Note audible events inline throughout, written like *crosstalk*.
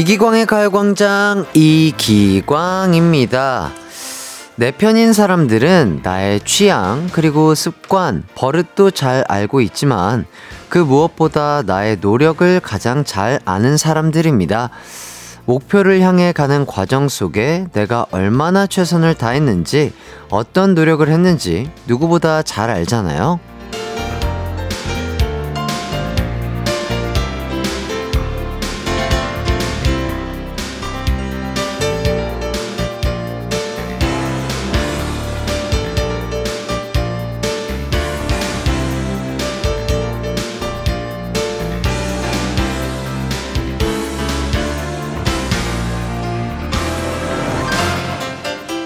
이기광의 가요광장 이기광입니다. 내 편인 사람들은 나의 취향, 그리고 습관, 버릇도 잘 알고 있지만 그 무엇보다 나의 노력을 가장 잘 아는 사람들입니다. 목표를 향해 가는 과정 속에 내가 얼마나 최선을 다했는지, 어떤 노력을 했는지 누구보다 잘 알잖아요.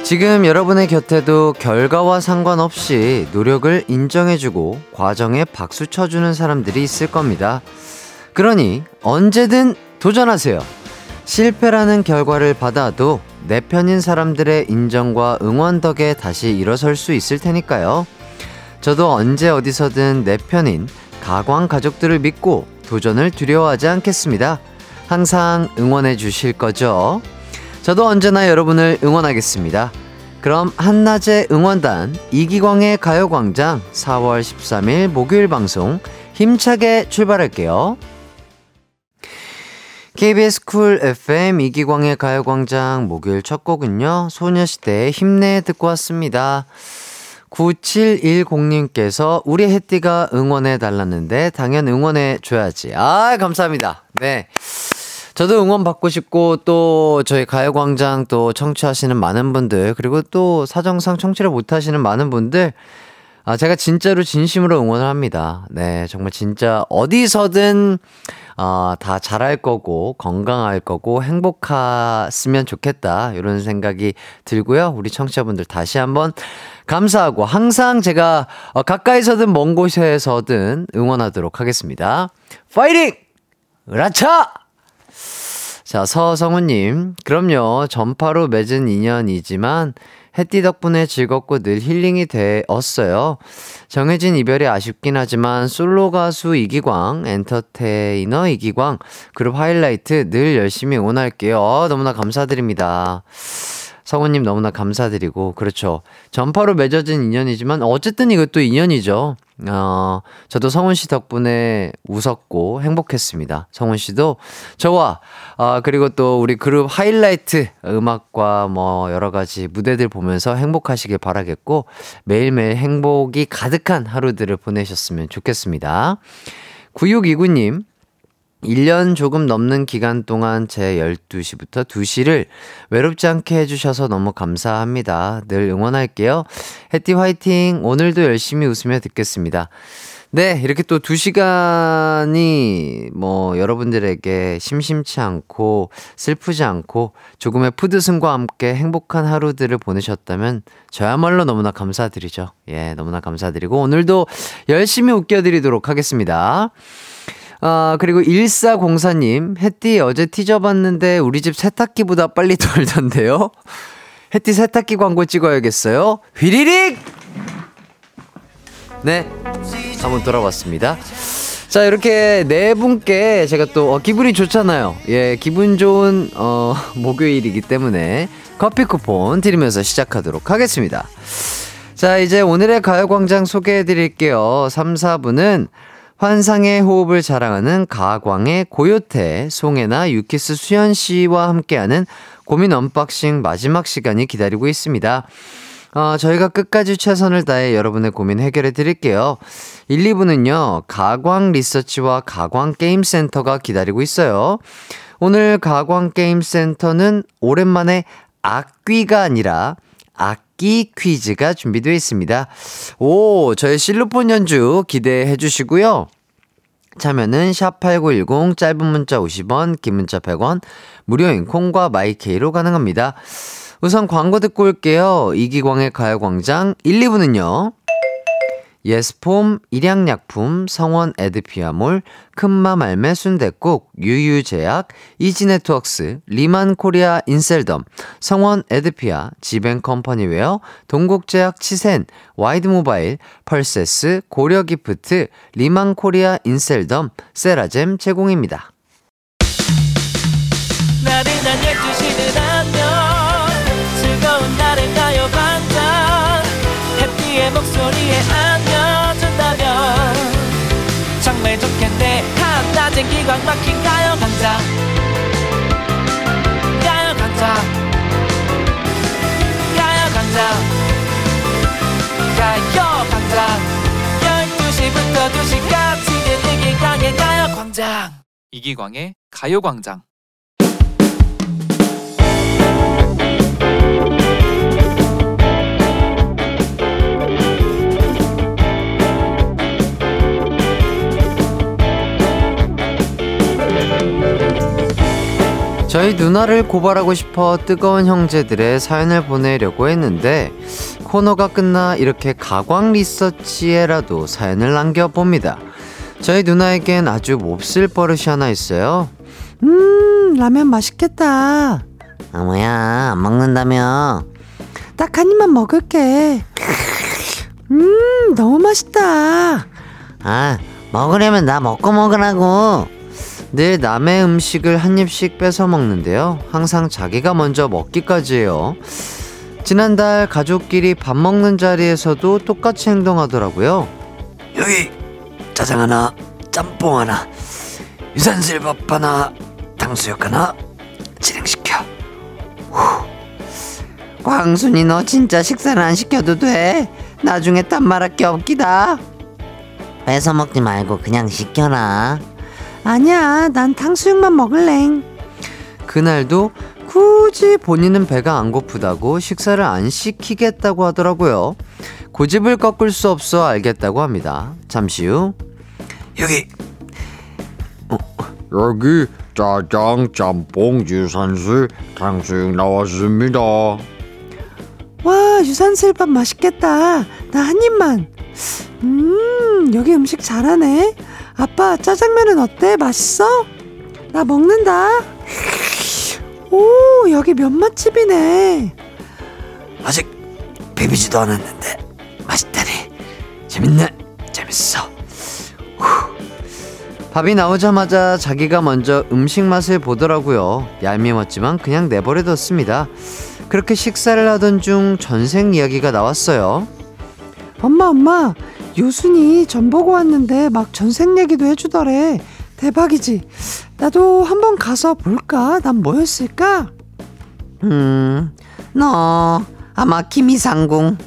지금 여러분의 곁에도 결과와 상관없이 노력을 인정해주고 과정에 박수 쳐주는 사람들이 있을 겁니다. 그러니 언제든 도전하세요. 실패라는 결과를 받아도 내 편인 사람들의 인정과 응원 덕에 다시 일어설 수 있을 테니까요. 저도 언제 어디서든 내 편인 가광 가족들을 믿고 도전을 두려워하지 않겠습니다. 항상 응원해 주실 거죠? 저도 언제나 여러분을 응원하겠습니다. 그럼 한낮의 응원단 이기광의 가요광장 4월 13일 목요일 방송 힘차게 출발할게요. KBS 쿨 FM 이기광의 가요광장 목요일 첫 곡은요, 소녀시대의 힘내 듣고 왔습니다. 9710님께서 우리 혜띠가 응원해 달랐는데 당연 응원해 줘야지. 아, 감사합니다. 네. 저도 응원 받고 싶고 또 저희 가요광장 또 청취하시는 많은 분들 그리고 또 사정상 청취를 못하시는 많은 분들 아 제가 진짜로 진심으로 응원을 합니다. 네 정말 진짜 어디서든 어, 다 잘할 거고 건강할 거고 행복했으면 좋겠다 이런 생각이 들고요. 우리 청취자분들 다시 한번 감사하고 항상 제가 어, 가까이서든 먼 곳에서든 응원하도록 하겠습니다. 파이팅! 으라차! 자, 서성우님. 그럼요. 전파로 맺은 인연이지만, 햇띠 덕분에 즐겁고 늘 힐링이 되었어요. 정해진 이별이 아쉽긴 하지만, 솔로 가수 이기광, 엔터테이너 이기광, 그룹 하이라이트 늘 열심히 응원할게요. 어, 너무나 감사드립니다. 성우님 너무나 감사드리고, 그렇죠. 전파로 맺어진 인연이지만, 어쨌든 이것도 인연이죠. 어, 저도 성훈 씨 덕분에 웃었고 행복했습니다. 성훈 씨도 저와, 어, 그리고 또 우리 그룹 하이라이트 음악과 뭐 여러 가지 무대들 보면서 행복하시길 바라겠고, 매일매일 행복이 가득한 하루들을 보내셨으면 좋겠습니다. 9629님, 1년 조금 넘는 기간 동안 제 12시부터 2시를 외롭지 않게 해주셔서 너무 감사합니다. 늘 응원할게요. 해띠 화이팅! 오늘도 열심히 웃으며 듣겠습니다. 네, 이렇게 또 2시간이 뭐 여러분들에게 심심치 않고 슬프지 않고 조금의 푸드승과 함께 행복한 하루들을 보내셨다면 저야말로 너무나 감사드리죠. 예, 너무나 감사드리고 오늘도 열심히 웃겨드리도록 하겠습니다. 아, 그리고 1404님, 햇띠 어제 티저 봤는데 우리 집 세탁기보다 빨리 *laughs* 돌던데요? 햇띠 세탁기 광고 찍어야겠어요? 휘리릭! 네, 한번 돌아봤습니다. 자, 이렇게 네 분께 제가 또, 어, 기분이 좋잖아요. 예, 기분 좋은, 어, 목요일이기 때문에 커피 쿠폰 드리면서 시작하도록 하겠습니다. 자, 이제 오늘의 가요광장 소개해 드릴게요. 3, 4분은 환상의 호흡을 자랑하는 가광의 고요태, 송혜나, 유키스 수현 씨와 함께하는 고민 unboxing 마지막 시간이 기다리고 있습니다. 어, 저희가 끝까지 최선을 다해 여러분의 고민 해결해 드릴게요. 1, 2부는요, 가광 리서치와 가광 게임센터가 기다리고 있어요. 오늘 가광 게임센터는 오랜만에 악귀가 아니라 악 악기 퀴즈가 준비되어 있습니다. 오, 저의 실로폰 연주 기대해 주시고요. 참여는 샵8910 짧은 문자 50원, 긴 문자 100원, 무료인 콩과 마이케이로 가능합니다. 우선 광고 듣고 올게요. 이기광의 가요광장 1, 2부는요. 예스폼, 일양약품, 성원 에드피아몰, 큰맘 알매 순댓국, 유유제약, 이지네트웍스, 리만코리아 인셀덤, 성원 에드피아, 지벤컴퍼니웨어, 동국제약 치센, 와이드모바일, 펄세스, 고려기프트, 리만코리아 인셀덤, 세라젬 제공입니다. 나른한 12시는 안녕. 즐거운 날을 가요광장 해피의 목소리에 안겨 한낮엔 기광 막힌 가요광장 가요광장 가요광장 가요광장 12시부터 2시까지 듣는 기광의 가요 광장. 이기광의 가요 광장. 저희 누나를 고발하고 싶어 뜨거운 형제들의 사연을 보내려고 했는데 코너가 끝나 이렇게 가광 리서치에라도 사연을 남겨봅니다. 저희 누나에겐 아주 몹쓸 버릇이 하나 있어요. 음, 라면 맛있겠다. 아, 뭐야, 안 먹는다며. 딱 한 입만 먹을게. 음, 너무 맛있다. 아, 먹으려면 나 먹고 먹으라고. 늘 남의 음식을 한 입씩 뺏어 먹는데요. 항상 자기가 먼저 먹기까지 해요. 지난달 가족끼리 밥 먹는 자리에서도 똑같이 행동하더라고요. 여기 짜장 하나, 짬뽕 하나, 유산슬밥 하나, 탕수육 하나, 진행시켜. 후. 광순이 너 진짜 식사를 안 시켜도 돼. 나중에 딴 말할 게 없기다. 뺏어 먹지 말고 그냥 시켜라. 아니야, 난 탕수육만 먹을래. 그날도 굳이 본인은 배가 안 고프다고 식사를 안 시키겠다고 하더라고요. 고집을 꺾을 수 없어 알겠다고 합니다. 잠시 후 여기 어, 여기 짜장, 짬뽕, 유산슬, 탕수육 나왔습니다. 와, 유산슬밥 맛있겠다. 나 한 입만. 음, 여기 음식 잘하네. 아빠, 짜장면은 어때? 맛있어? 나 먹는다. 오, 여기 면 맛집이네. 아직 비비지도 않았는데 맛있다니 재밌네 재밌어 후. 밥이 나오자마자 자기가 먼저 음식 맛을 보더라고요 얄미웠지만 그냥 내버려뒀습니다 그렇게 식사를 하던 중 전생 이야기가 나왔어요 엄마, 엄마. 요순이 전 보고 왔는데 막 전생 얘기도 해주더래. 대박이지. 나도 한번 가서 볼까? 난 뭐였을까? 음, 너 아마 김이상궁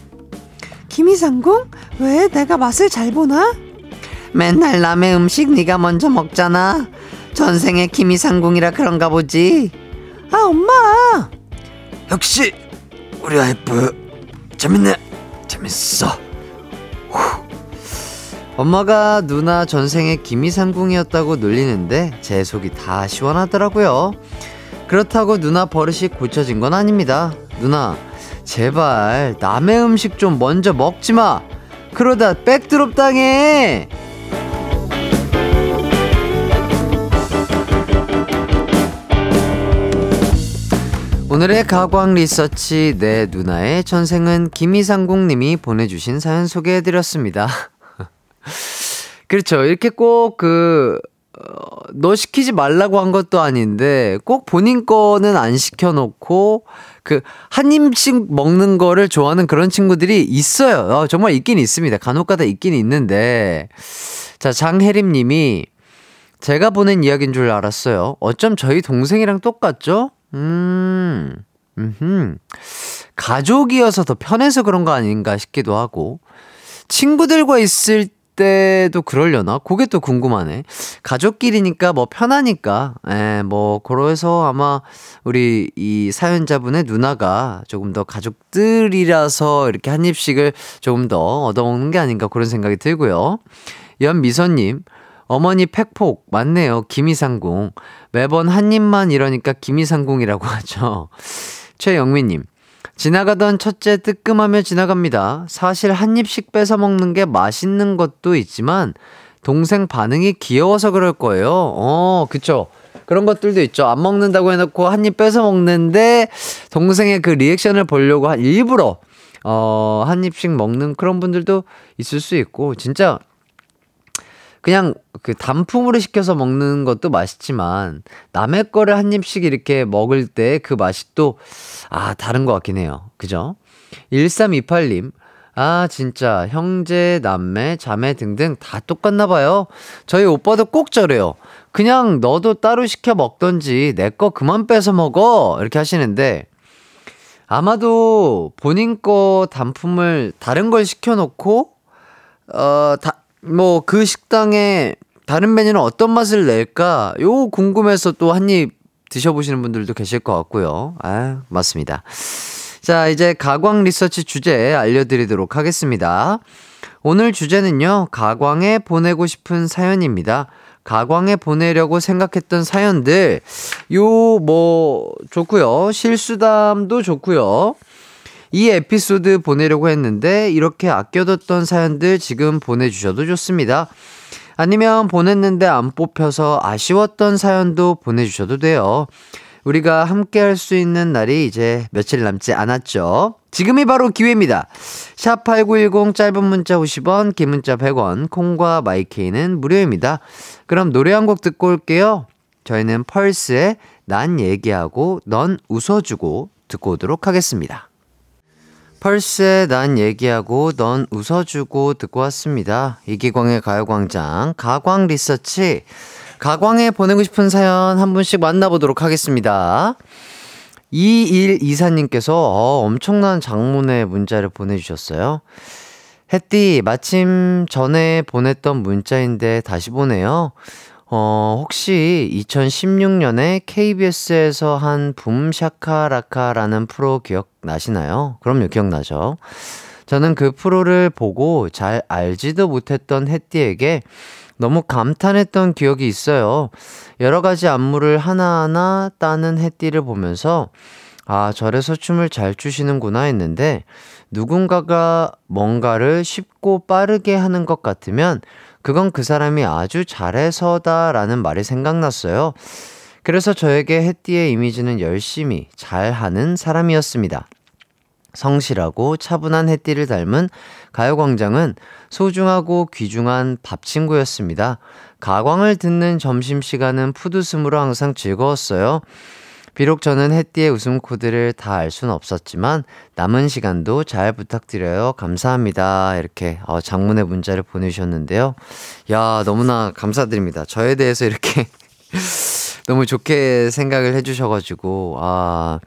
김이상궁? 왜? 내가 맛을 잘 보나? 맨날 남의 음식 네가 먼저 먹잖아 전생에 김이상궁이라 그런가 보지 아, 엄마! 역시 우리 와이프 재밌네 재밌어 후. 엄마가 누나 전생에 김이상궁이었다고 놀리는데 제 속이 다 시원하더라고요. 그렇다고 누나 버릇이 고쳐진 건 아닙니다. 누나 제발 남의 음식 좀 먼저 먹지 마. 그러다 백드롭 당해. 오늘의 가광 리서치 내 누나의 전생은 김이상국님이 보내주신 사연 소개해드렸습니다. *laughs* 그렇죠. 이렇게 꼭 그, 어, 너 시키지 말라고 한 것도 아닌데, 꼭 본인 거는 안 시켜놓고, 그, 한 입씩 먹는 거를 좋아하는 그런 친구들이 있어요. 어, 정말 있긴 있습니다. 간혹 가다 있긴 있는데. 자, 장혜림 님이, 제가 보낸 이야기인 줄 알았어요. 어쩜 저희 동생이랑 똑같죠? 음, 음, 가족이어서 더 편해서 그런 거 아닌가 싶기도 하고, 친구들과 있을 때도 그러려나? 그게 또 궁금하네. 가족끼리니까 뭐 편하니까, 에, 뭐, 그래서 아마 우리 이 사연자분의 누나가 조금 더 가족들이라서 이렇게 한 입씩을 조금 더 얻어먹는 게 아닌가 그런 생각이 들고요. 연미선님, 어머니 팩폭 맞네요. 김이상궁. 매번 한 입만 이러니까 김이상궁이라고 *laughs* 하죠. 최영미님. 지나가던 첫째 뜨끔하며 지나갑니다. 사실 한 입씩 뺏어 먹는 게 맛있는 것도 있지만 동생 반응이 귀여워서 그럴 거예요. 어, 그쵸. 그런 것들도 있죠. 안 먹는다고 해놓고 한 입 뺏어 먹는데 동생의 그 리액션을 보려고 일부러 어, 한 입씩 먹는 그런 분들도 있을 수 있고 진짜 그냥 그 단품으로 시켜서 먹는 것도 맛있지만 남의 거를 한 입씩 이렇게 먹을 때 그 맛이 또, 아, 다른 것 같긴 해요. 그죠? 1328님, 아, 진짜, 형제, 남매, 자매 등등 다 똑같나 봐요. 저희 오빠도 꼭 저래요. 그냥 너도 따로 시켜 먹던지 내 거 그만 빼서 먹어. 이렇게 하시는데, 아마도 본인 거 단품을 다른 걸 시켜놓고, 어, 다, 뭐, 그 식당에 다른 메뉴는 어떤 맛을 낼까? 요 궁금해서 또 한 입 드셔보시는 분들도 계실 것 같고요. 아, 맞습니다. 자, 이제 가광 리서치 주제 알려드리도록 하겠습니다. 오늘 주제는요, 가광에 보내고 싶은 사연입니다. 가광에 보내려고 생각했던 사연들, 요, 뭐, 좋고요 실수담도 좋고요 이 에피소드 보내려고 했는데, 이렇게 아껴뒀던 사연들 지금 보내주셔도 좋습니다. 아니면 보냈는데 안 뽑혀서 아쉬웠던 사연도 보내주셔도 돼요. 우리가 함께 할 수 있는 날이 이제 며칠 남지 않았죠. 지금이 바로 기회입니다. 샵 8910 짧은 문자 50원, 긴 문자 100원, 콩과 마이케이는 무료입니다. 그럼 노래 한 곡 듣고 올게요. 저희는 펄스의 난 얘기하고 넌 웃어주고 듣고 오도록 하겠습니다. 펄스의 난 얘기하고 넌 웃어주고 듣고 왔습니다. 이기광의 가요광장, 가광 리서치. 가광에 보내고 싶은 사연 한 분씩 만나보도록 하겠습니다. 2124님께서 어, 엄청난 장문의 문자를 보내주셨어요. 햇띠, 마침 전에 보냈던 문자인데 다시 보내요. 어, 혹시 2016년에 KBS에서 한 붐샤카라카라는 프로 기억나시나요? 그럼요, 기억나죠. 저는 그 프로를 보고 잘 알지도 못했던 햇띠에게 너무 감탄했던 기억이 있어요. 여러 가지 안무를 하나하나 따는 햇띠를 보면서 아, 저래서 춤을 잘 추시는구나 했는데 누군가가 뭔가를 쉽고 빠르게 하는 것 같으면 그건 그 사람이 아주 잘해서다라는 말이 생각났어요. 그래서 저에게 햇띠의 이미지는 열심히 잘하는 사람이었습니다. 성실하고 차분한 햇띠를 닮은 가요광장은 소중하고 귀중한 밥 친구였습니다. 가광을 듣는 점심시간은 푸드숨으로 항상 즐거웠어요. 비록 저는 햇띠의 웃음 코드를 다 알 수는 없었지만 남은 시간도 잘 부탁드려요. 감사합니다. 이렇게 어, 장문의 문자를 보내주셨는데요. 야 너무나 감사드립니다. 저에 대해서 이렇게 *laughs* 너무 좋게 생각을 해주셔가지고 아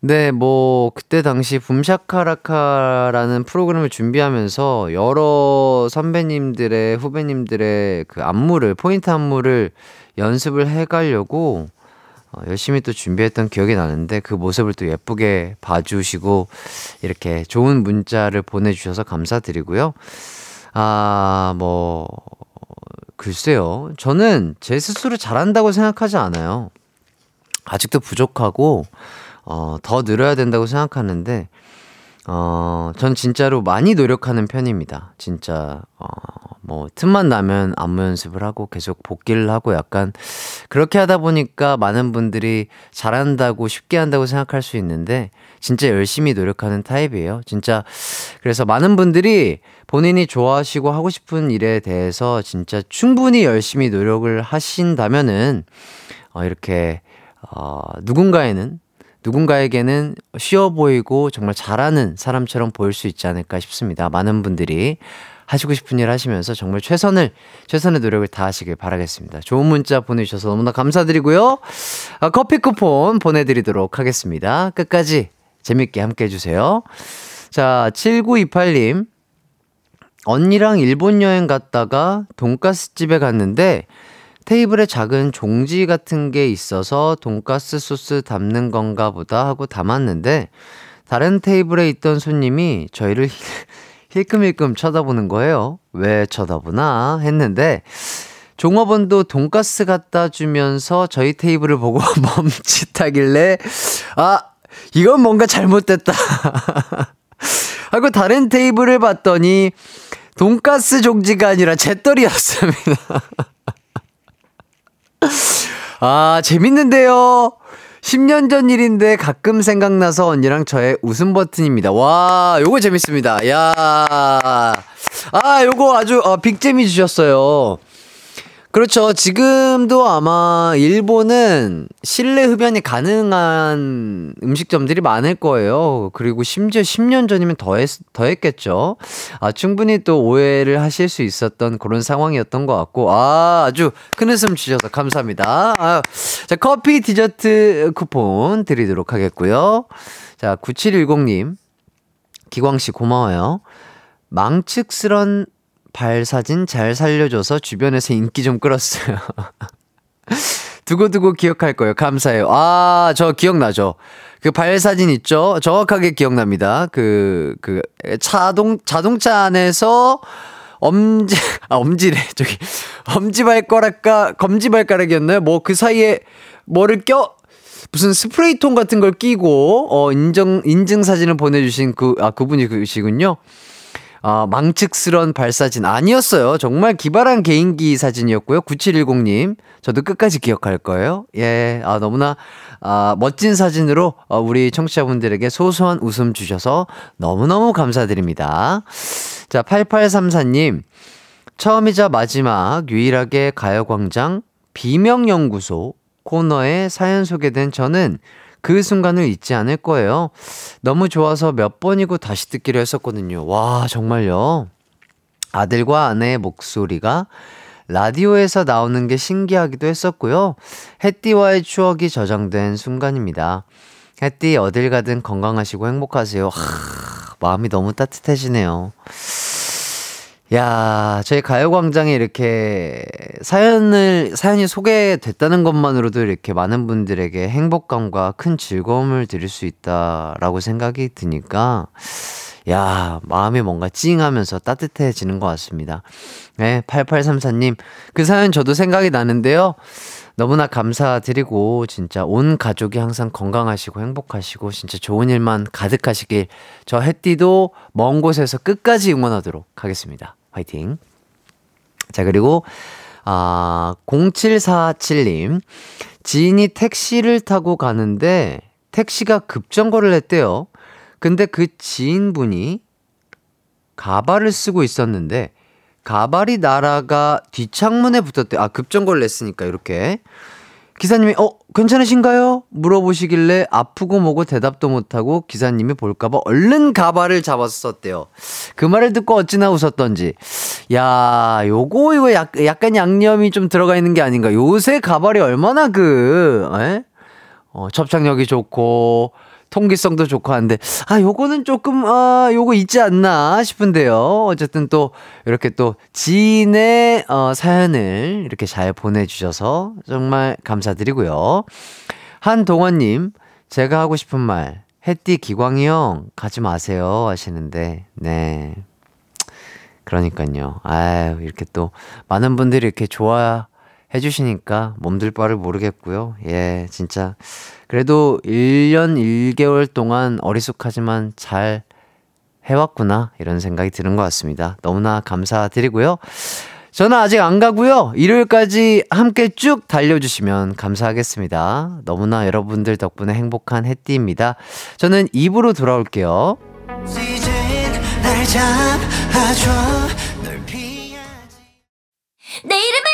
네, 뭐, 그때 당시 붐샤카라카라는 프로그램을 준비하면서 여러 선배님들의, 후배님들의 그 안무를, 포인트 안무를 연습을 해가려고 어, 열심히 또 준비했던 기억이 나는데 그 모습을 또 예쁘게 봐주시고 이렇게 좋은 문자를 보내주셔서 감사드리고요. 아, 뭐, 글쎄요. 저는 제 스스로 잘한다고 생각하지 않아요. 아직도 부족하고, 어, 더 늘어야 된다고 생각하는데, 어, 전 진짜로 많이 노력하는 편입니다. 진짜, 어, 뭐, 틈만 나면 안무 연습을 하고 계속 복귀를 하고 약간, 그렇게 하다 보니까 많은 분들이 잘한다고 쉽게 한다고 생각할 수 있는데, 진짜 열심히 노력하는 타입이에요. 진짜, 그래서 많은 분들이 본인이 좋아하시고 하고 싶은 일에 대해서 진짜 충분히 열심히 노력을 하신다면은, 어, 이렇게, 어, 누군가에는 누군가에게는 쉬워 보이고 정말 잘하는 사람처럼 보일 수 있지 않을까 싶습니다. 많은 분들이 하시고 싶은 일 하시면서 정말 최선을, 최선의 노력을 다하시길 바라겠습니다. 좋은 문자 보내주셔서 너무나 감사드리고요. 아, 커피 쿠폰 보내드리도록 하겠습니다. 끝까지 재밌게 함께 해주세요. 자, 7928님. 언니랑 일본 여행 갔다가 돈가스 집에 갔는데 테이블에 작은 종지 같은 게 있어서 돈가스 소스 담는 건가 보다 하고 담았는데 다른 테이블에 있던 손님이 저희를 *laughs* 힐끔힐끔 쳐다보는 거예요. 왜 쳐다보나 했는데 종업원도 돈가스 갖다 주면서 저희 테이블을 보고 *laughs* 멈칫하길래 아 이건 뭔가 잘못됐다 *laughs* 하고 다른 테이블을 봤더니 돈가스 종지가 아니라 잿더리였습니다. *laughs* 아, 재밌는데요? 10년 전 일인데 가끔 생각나서 언니랑 저의 웃음 버튼입니다. 와, 요거 재밌습니다. 야. 아, 요거 아주 어, 빅잼이 주셨어요. 그렇죠. 지금도 아마 일본은 실내 흡연이 가능한 음식점들이 많을 거예요. 그리고 심지어 10년 전이면 더, 했, 더 했겠죠. 아, 충분히 또 오해를 하실 수 있었던 그런 상황이었던 것 같고, 아, 아주 큰 웃음 주셔서 감사합니다. 아, 자, 커피 디저트 쿠폰 드리도록 하겠고요. 자, 9710님. 기광씨 고마워요. 망측스런 발 사진 잘 살려줘서 주변에서 인기 좀 끌었어요. *laughs* 두고두고 기억할 거예요. 감사해요. 아, 저 기억나죠? 그 발 사진 있죠? 정확하게 기억납니다. 그, 그, 자동, 자동차 안에서 엄지, *laughs* 아, 엄지래. *laughs* 저기, 엄지발가락과 검지발가락이었나요? 뭐 그 사이에 뭐를 껴, 무슨 스프레이통 같은 걸 끼고, 어, 인정, 인증 사진을 보내주신 그, 아, 그분이 그시군요. 아, 망측스런 발사진 아니었어요. 정말 기발한 개인기 사진이었고요. 9710님. 저도 끝까지 기억할 거예요. 예. 아, 너무나, 아, 멋진 사진으로 어, 우리 청취자분들에게 소소한 웃음 주셔서 너무너무 감사드립니다. 자, 8834님. 처음이자 마지막 유일하게 가요광장 비명연구소 코너에 사연 소개된 저는 그 순간을 잊지 않을 거예요. 너무 좋아서 몇 번이고 다시 듣기로 했었거든요. 와, 정말요. 아들과 아내의 목소리가 라디오에서 나오는 게 신기하기도 했었고요. 햇띠와의 추억이 저장된 순간입니다. 햇띠 어딜 가든 건강하시고 행복하세요. 하, 마음이 너무 따뜻해지네요. 야, 저희 가요광장에 이렇게 사연을, 사연이 소개됐다는 것만으로도 이렇게 많은 분들에게 행복감과 큰 즐거움을 드릴 수 있다라고 생각이 드니까, 야, 마음이 뭔가 찡하면서 따뜻해지는 것 같습니다. 네, 8834님. 그 사연 저도 생각이 나는데요. 너무나 감사드리고, 진짜 온 가족이 항상 건강하시고 행복하시고, 진짜 좋은 일만 가득하시길, 저 햇띠도 먼 곳에서 끝까지 응원하도록 하겠습니다. 화이팅. 자, 그리고, 아, 0747님. 지인이 택시를 타고 가는데, 택시가 급정거를 했대요. 근데 그 지인분이 가발을 쓰고 있었는데, 가발이 날아가 뒷창문에 붙었대. 아, 급정거를 냈으니까, 이렇게. 기사님이, 어, 괜찮으신가요? 물어보시길래 아프고 뭐고 대답도 못하고 기사님이 볼까봐 얼른 가발을 잡았었대요. 그 말을 듣고 어찌나 웃었던지. 야, 요거, 이거 약, 약간 양념이 좀 들어가 있는 게 아닌가. 요새 가발이 얼마나 그, 에? 어, 접착력이 좋고, 통기성도 좋고 한데, 아, 요거는 조금, 아, 요거 있지 않나 싶은데요. 어쨌든 또, 이렇게 또, 지인의, 어, 사연을 이렇게 잘 보내주셔서 정말 감사드리고요. 한동원님, 제가 하고 싶은 말, 햇띠 기광이 형, 가지 마세요. 하시는데, 네. 그러니까요. 아유, 이렇게 또, 많은 분들이 이렇게 좋아, 해주시니까 몸둘 바를 모르겠고요. 예, 진짜. 그래도 1년 1개월 동안 어리숙하지만 잘 해왔구나. 이런 생각이 드는 것 같습니다. 너무나 감사드리고요. 저는 아직 안 가고요. 일요일까지 함께 쭉 달려주시면 감사하겠습니다. 너무나 여러분들 덕분에 행복한 해띠입니다. 저는 입으로 돌아올게요. 내 이름은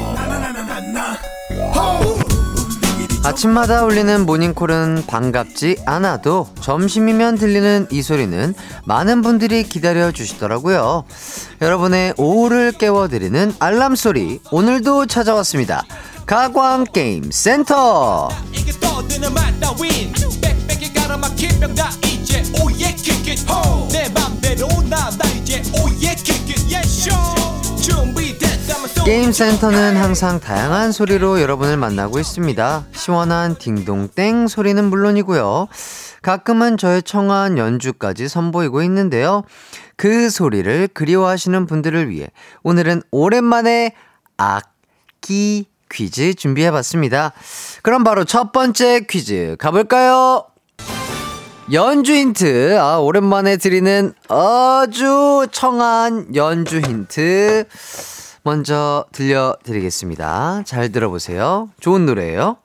침마다 울리는 모닝콜은 반갑지 않아도 점심이면 들리는 이 소리는 많은 분들이 기다려 주시더라고요. 여러분의 오후를 깨워드리는 알람 소리 오늘도 찾아왔습니다. 가광 게임 센터. 게 떠드는 맛나 윈 빽빽이 가로막힌 병다 이제 오예 킥킥 호내 맘대로 나나 이제 오예 킥킥 예쇼 준비됐다면 게임 센터는 항상 다양한 소리로 여러분을 만나고 있습니다. 시원한 딩동땡 소리는 물론이고요. 가끔은 저의 청아한 연주까지 선보이고 있는데요. 그 소리를 그리워하시는 분들을 위해 오늘은 오랜만에 악기 퀴즈 준비해봤습니다. 그럼 바로 첫 번째 퀴즈 가볼까요? 연주 힌트. 아, 오랜만에 드리는 아주 청한 연주 힌트. 먼저 들려드리겠습니다. 잘 들어보세요. 좋은 노래예요.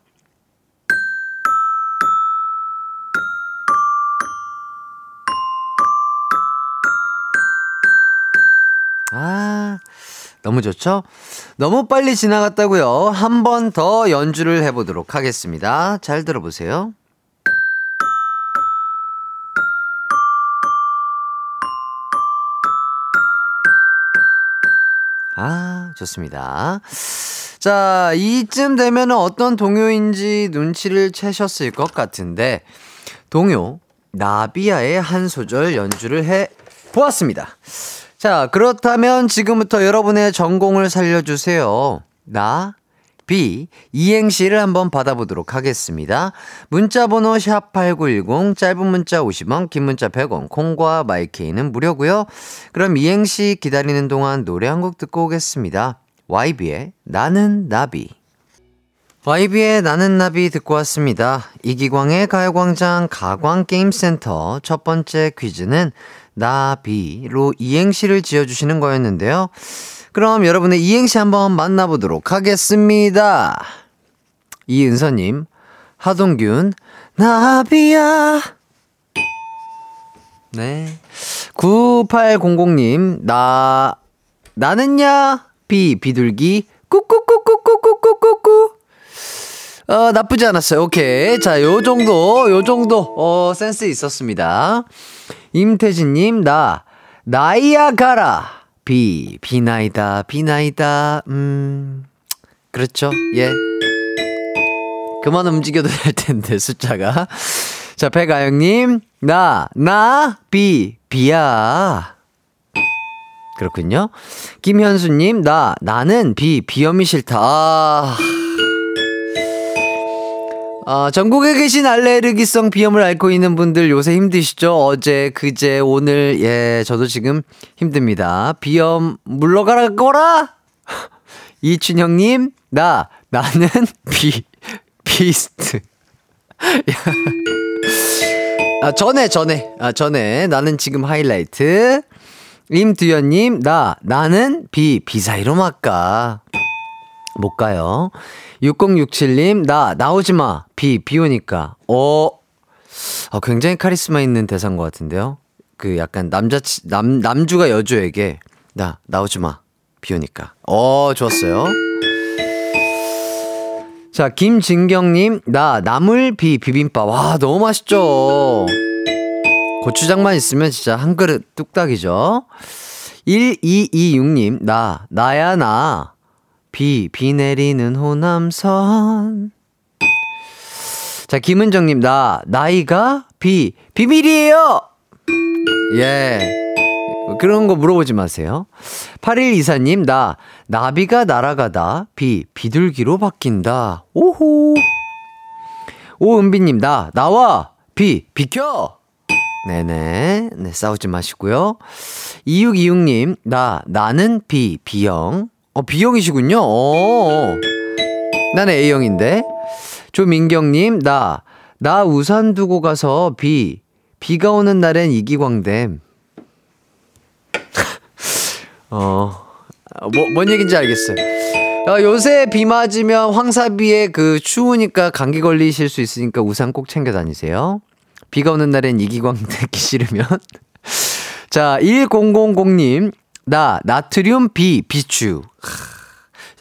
아, 너무 좋죠? 너무 빨리 지나갔다고요. 한 번 더 연주를 해보도록 하겠습니다. 잘 들어보세요. 아, 좋습니다. 자, 이쯤 되면 어떤 동요인지 눈치를 채셨을 것 같은데, 동요, 나비야의 한 소절 연주를 해 보았습니다. 자, 그렇다면 지금부터 여러분의 전공을 살려주세요. 나, 비, 이행시를 한번 받아보도록 하겠습니다. 문자 번호 샵8910, 짧은 문자 50원, 긴 문자 100원, 콩과 마이케이는 무료고요 그럼 이행시 기다리는 동안 노래 한 곡 듣고 오겠습니다. YB의 나는 나비. YB의 나는 나비 듣고 왔습니다. 이기광의 가요광장 가광게임센터 첫 번째 퀴즈는 나비로 이행시를 지어주시는 거였는데요. 그럼 여러분의 이행시 한번 만나보도록 하겠습니다. 이은서님, 하동균, 나비야. 네. 9800님, 나, 나는야, 비, 비둘기, 꾸꾸꾸꾸꾸꾸꾸꾸꾸. 어, 나쁘지 않았어요. 오케이. 자, 요 정도, 요 정도, 어, 센스 있었습니다. 임태진님, 나, 나이야 가라. 비, 비나이다, 비나이다, 음, 그렇죠. 예. 그만 움직여도 될 텐데, 숫자가. 자, 백아영님, 나, 나, 비, 비야. 그렇군요. 김현수님, 나, 나는 비, 비염이 싫다. 아. 아, 전국에 계신 알레르기성 비염을 앓고 있는 분들 요새 힘드시죠? 어제, 그제, 오늘, 예, 저도 지금 힘듭니다. 비염 물러가라, 거라! *laughs* 이춘형님, 나, 나는 비, 비스트. *laughs* 아, 전에, 전에, 아, 전에. 나는 지금 하이라이트. 임두현님, 나, 나는 비, 비 사이로 막가. 못 가요. 6067님, 나, 나오지 마. 비, 비 오니까. 어, 어, 굉장히 카리스마 있는 대사인 것 같은데요. 그 약간 남자, 남, 남주가 여주에게, 나, 나오지 마. 비 오니까. 어, 좋았어요. 자, 김진경님, 나, 나물 비, 비빔밥. 와, 너무 맛있죠? 고추장만 있으면 진짜 한 그릇 뚝딱이죠? 1226님, 나, 나야, 나. 비, 비 내리는 호남선. 자, 김은정님, 나, 나이가 비, 비밀이에요! 예. 그런 거 물어보지 마세요. 8124님, 나, 나비가 날아가다, 비, 비둘기로 바뀐다. 오호. 오은비님, 나, 나와! 비, 비켜! 네네. 네, 싸우지 마시고요. 2626님, 나, 나는 비, 비형. 어, B형이시군요. 어. 나는 A형인데. 조민경님, 나, 나 우산 두고 가서 비, 비가 오는 날엔 이기광댐. *laughs* 어, 뭐, 뭔 얘기인지 알겠어요. 어, 요새 비 맞으면 황사비에 그 추우니까 감기 걸리실 수 있으니까 우산 꼭 챙겨 다니세요. 비가 오는 날엔 이기광 *laughs* 듣기 싫으면. *laughs* 자, 1000님, 나, 나트륨 비, 비추.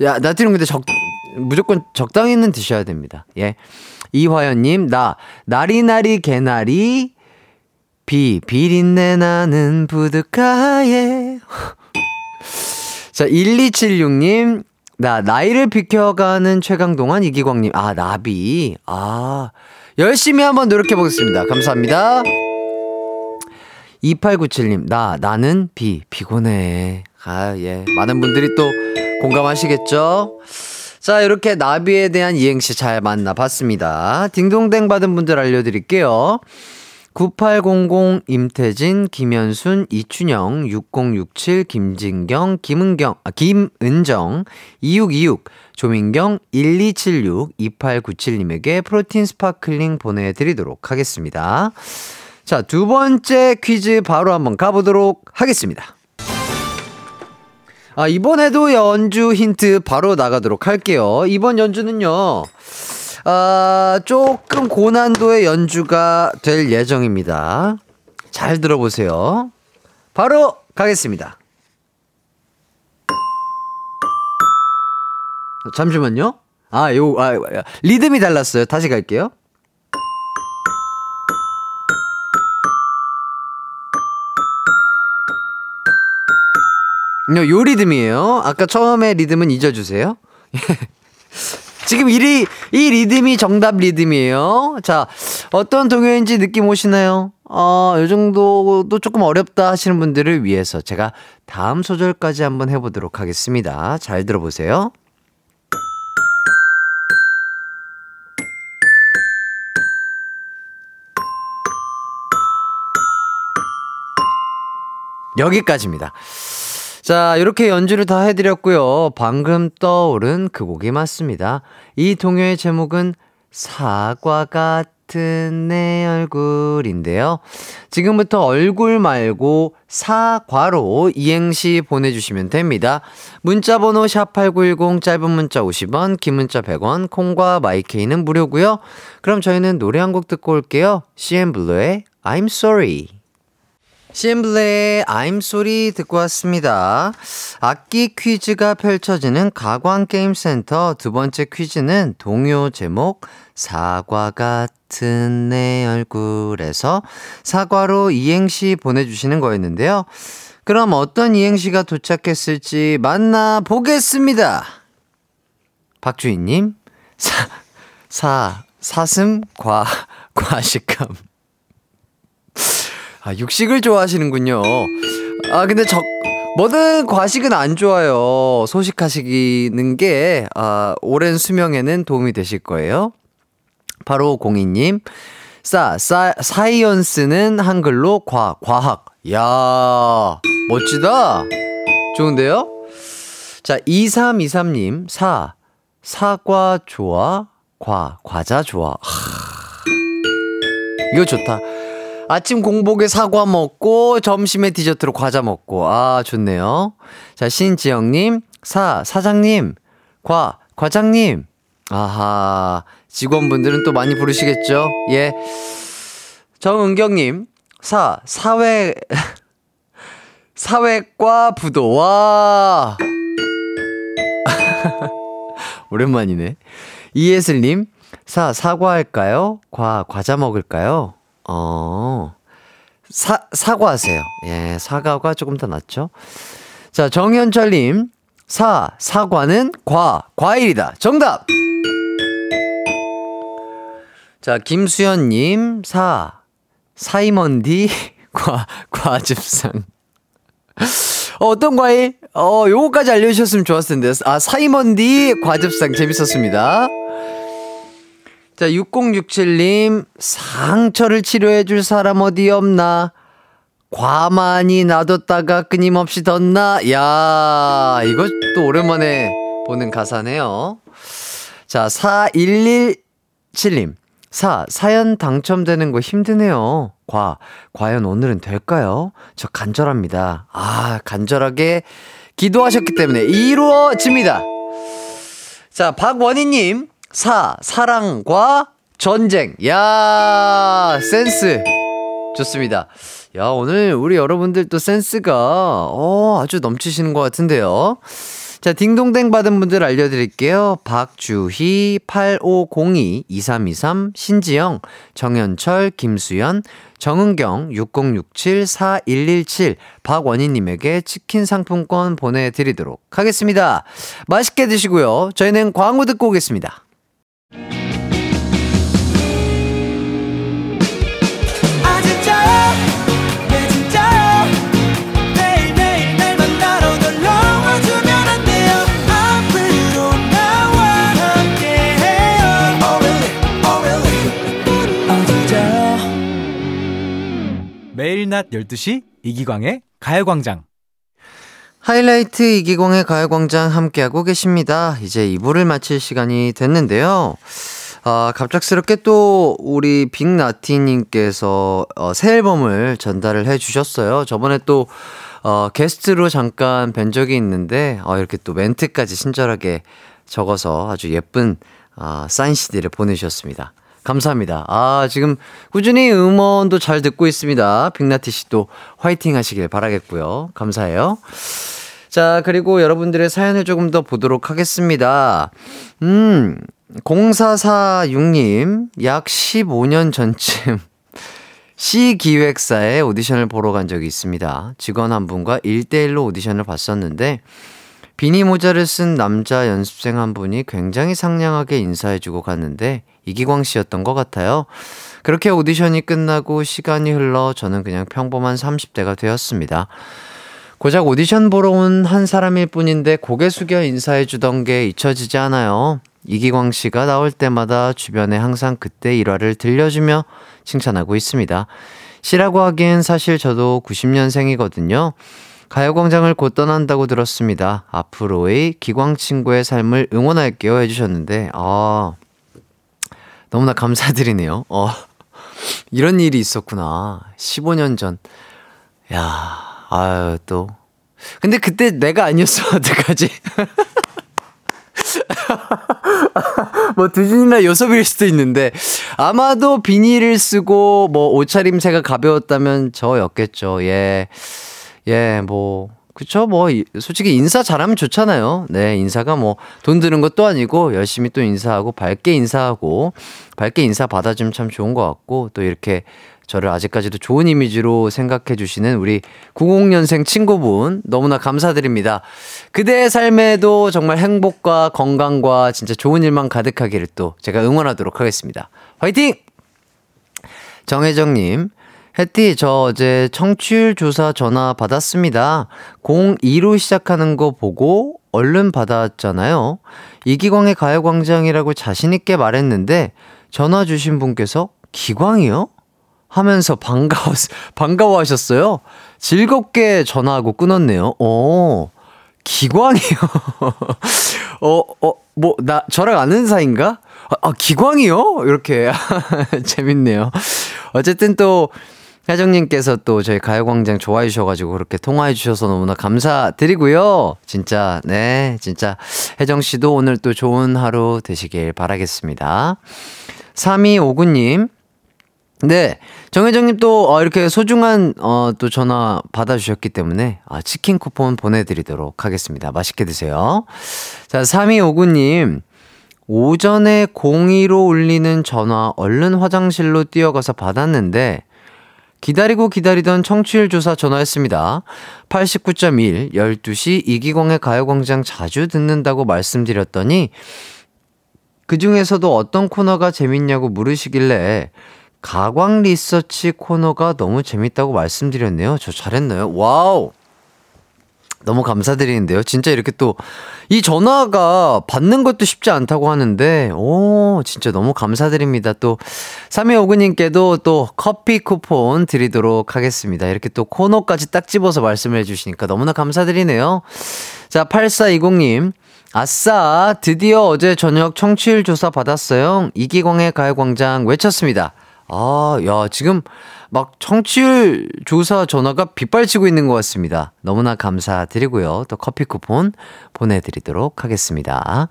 야, 나트륨 근데 적, 무조건 적당히는 드셔야 됩니다. 예. 이화연님, 나, 나리나리 개나리, 비, 비린내 나는 부둣가에. *laughs* 자, 1276님, 나, 나이를 비켜가는 최강동안 이기광님, 아, 나비. 아, 열심히 한번 노력해 보겠습니다. 감사합니다. 2897님, 나, 나는 비, 피곤해. 아, 예. 많은 분들이 또 공감하시겠죠? 자, 이렇게 나비에 대한 이행시 잘 만나봤습니다. 딩동댕 받은 분들 알려드릴게요. 9800 임태진, 김현순, 이춘영, 6067 김진경, 김은경, 아, 김은정, 2626 조민경, 1276 2897님에게 프로틴 스파클링 보내드리도록 하겠습니다. 자, 두 번째 퀴즈 바로 한번 가보도록 하겠습니다. 아, 이번에도 연주 힌트 바로 나가도록 할게요. 이번 연주는요, 아, 조금 고난도의 연주가 될 예정입니다. 잘 들어보세요. 바로 가겠습니다. 잠시만요. 아, 요, 아, 리듬이 달랐어요. 다시 갈게요. 요, 요 리듬이에요. 아까 처음에 리듬은 잊어주세요. *laughs* 지금 이, 리, 이 리듬이 정답 리듬이에요. 자, 어떤 동요인지 느낌 오시나요? 어, 요 정도도 조금 어렵다 하시는 분들을 위해서 제가 다음 소절까지 한번 해보도록 하겠습니다. 잘 들어보세요. 여기까지입니다. 자, 이렇게 연주를 다 해드렸고요. 방금 떠오른 그 곡이 맞습니다. 이 동요의 제목은 사과 같은 내 얼굴인데요. 지금부터 얼굴 말고 사과로 이행시 보내주시면 됩니다. 문자번호 샵8910 짧은 문자 50원, 긴 문자 100원, 콩과 마이케이는 무료고요. 그럼 저희는 노래 한 곡 듣고 올게요. CN블루의 I'm Sorry. 심블레의 I'm sorry 듣고 왔습니다. 악기 퀴즈가 펼쳐지는 가광게임센터 두 번째 퀴즈는 동요 제목 사과 같은 내 얼굴에서 사과로 이행시 보내주시는 거였는데요. 그럼 어떤 이행시가 도착했을지 만나보겠습니다. 박주희님, 사, 사, 사슴, 과, 과식감. 아, 육식을 좋아하시는군요. 아, 근데 저, 뭐든 과식은 안 좋아요. 소식하시는 게, 아, 오랜 수명에는 도움이 되실 거예요. 바로 공이님. 싸, 싸, 사이언스는 한글로 과, 과학. 야 멋지다. 좋은데요? 자, 2323님. 사, 사과 좋아, 과, 과자 좋아. 하, 이거 좋다. 아침 공복에 사과 먹고 점심에 디저트로 과자 먹고 아 좋네요. 자 신지영님 사 사장님 과 과장님 아하 직원분들은 또 많이 부르시겠죠. 예 정은경님 사 사회 *laughs* 사회과 부도 와 *laughs* 오랜만이네. 이예슬님 사 사과할까요? 과 과자 먹을까요? 어, 사, 사과하세요. 예, 사과가 조금 더 낫죠? 자, 정현철님, 사, 사과는 과, 과일이다. 정답! 자, 김수현님, 사, 사이먼디, *laughs* 과, 과즙상. 어, 어떤 과일? 어, 요거까지 알려주셨으면 좋았을 텐데. 아, 사이먼디, 과즙상. 재밌었습니다. 자, 6067님, 상처를 치료해줄 사람 어디 없나? 과만이 놔뒀다가 끊임없이 덧나? 야, 또 오랜만에 보는 가사네요. 자, 4117님. 사, 사연 당첨되는 거 힘드네요. 과, 과연 오늘은 될까요? 저 간절합니다. 아, 간절하게 기도하셨기 때문에 이루어집니다. 자, 박원희님. 사, 사랑과 전쟁. 야 센스. 좋습니다. 야, 오늘 우리 여러분들 또 센스가, 어, 아주 넘치시는 것 같은데요. 자, 딩동댕 받은 분들 알려드릴게요. 박주희, 8502, 2323, 신지영, 정현철, 김수연, 정은경, 6067, 4117, 박원희님에게 치킨 상품권 보내드리도록 하겠습니다. 맛있게 드시고요. 저희는 광고 듣고 오겠습니다. 낮 12시 이기광의 가요광장. 하이라이트 이기광의 가요광장 함께하고 계십니다. 이제 2부를 마칠 시간이 됐는데요. 아, 갑작스럽게 또 우리 빅나티님께서 어, 새 앨범을 전달을 해 주셨어요. 저번에 또 어, 게스트로 잠깐 뵌 적이 있는데 어, 이렇게 또 멘트까지 친절하게 적어서 아주 예쁜 아, 사인 CD를 보내주셨습니다. 감사합니다. 아, 지금 꾸준히 음원도 잘 듣고 있습니다. 빅나티 씨도 화이팅 하시길 바라겠고요. 감사해요. 자, 그리고 여러분들의 사연을 조금 더 보도록 하겠습니다. 음, 0446님, 약 15년 전쯤 *laughs* C 기획사에 오디션을 보러 간 적이 있습니다. 직원 한 분과 1대1로 오디션을 봤었는데, 비니 모자를 쓴 남자 연습생 한 분이 굉장히 상냥하게 인사해주고 갔는데, 이기광 씨였던 것 같아요. 그렇게 오디션이 끝나고 시간이 흘러 저는 그냥 평범한 30대가 되었습니다. 고작 오디션 보러 온 한 사람일 뿐인데 고개 숙여 인사해주던 게 잊혀지지 않아요. 이기광 씨가 나올 때마다 주변에 항상 그때 일화를 들려주며 칭찬하고 있습니다. 씨라고 하기엔 사실 저도 90년생이거든요. 가요광장을 곧 떠난다고 들었습니다. 앞으로의 기광 친구의 삶을 응원할게요 해주셨는데, 아, 너무나 감사드리네요. 어, 이런 일이 있었구나. 15년 전. 야, 아유, 또. 근데 그때 내가 아니었어, *laughs* 어떡하지? *laughs* 뭐 두준이나 요섭일 수도 있는데 아마도 비닐을 쓰고 뭐 옷차림새가 가벼웠다면 저였겠죠. 예. 예, 뭐 그쵸 뭐 이- 솔직히 인사 잘하면 좋잖아요. 네, 인사가 뭐 돈 드는 것도 아니고 열심히 또 인사하고 밝게 인사하고 밝게 인사 받아주면 참 좋은 것 같고 또 이렇게 저를 아직까지도 좋은 이미지로 생각해 주시는 우리 90년생 친구분 너무나 감사드립니다. 그대의 삶에도 정말 행복과 건강과 진짜 좋은 일만 가득하기를 또 제가 응원하도록 하겠습니다. 화이팅! 정혜정님, 혜띠, 저 어제 청취율 조사 전화 받았습니다. 02로 시작하는 거 보고 얼른 받았잖아요. 이기광의 가요광장이라고 자신있게 말했는데, 전화 주신 분께서 기광이요? 하면서 반가워, 반가워 하셨어요. 즐겁게 전화하고 끊었네요. 오, 기광이요. *laughs* 어, 어, 뭐, 나, 저랑 아는 사이인가? 아, 아, 기광이요? 이렇게. *laughs* 재밌네요. 어쨌든 또, 혜정님께서 또 저희 가요광장 좋아해 주셔가지고 그렇게 통화해 주셔서 너무나 감사드리고요. 진짜, 네, 진짜. 혜정씨도 오늘 또 좋은 하루 되시길 바라겠습니다. 3259님, 네. 정혜정님 또, 어, 이렇게 소중한, 어, 또 전화 받아주셨기 때문에, 아, 치킨 쿠폰 보내드리도록 하겠습니다. 맛있게 드세요. 자, 3259님. 오전에 02로 울리는 전화 얼른 화장실로 뛰어가서 받았는데, 기다리고 기다리던 청취율 조사 전화했습니다. 89.1, 12시 이기광의 가요광장 자주 듣는다고 말씀드렸더니, 그 중에서도 어떤 코너가 재밌냐고 물으시길래 가광 리서치 코너가 너무 재밌다고 말씀드렸네요. 저 잘했나요? 와우! 너무 감사드리는데요. 진짜 이렇게 또 이 전화가 받는 것도 쉽지 않다고 하는데, 오, 진짜 너무 감사드립니다. 또, 3259님께도 또 커피 쿠폰 드리도록 하겠습니다. 이렇게 또 코너까지 딱 집어서 말씀을 해주시니까 너무나 감사드리네요. 자, 8420님. 아싸, 드디어 어제 저녁 청취율 조사 받았어요. 이기광의 가요광장 외쳤습니다. 아, 야, 지금 막 청취율 조사 전화가 빗발치고 있는 것 같습니다. 너무나 감사드리고요. 또 커피 쿠폰 보내드리도록 하겠습니다.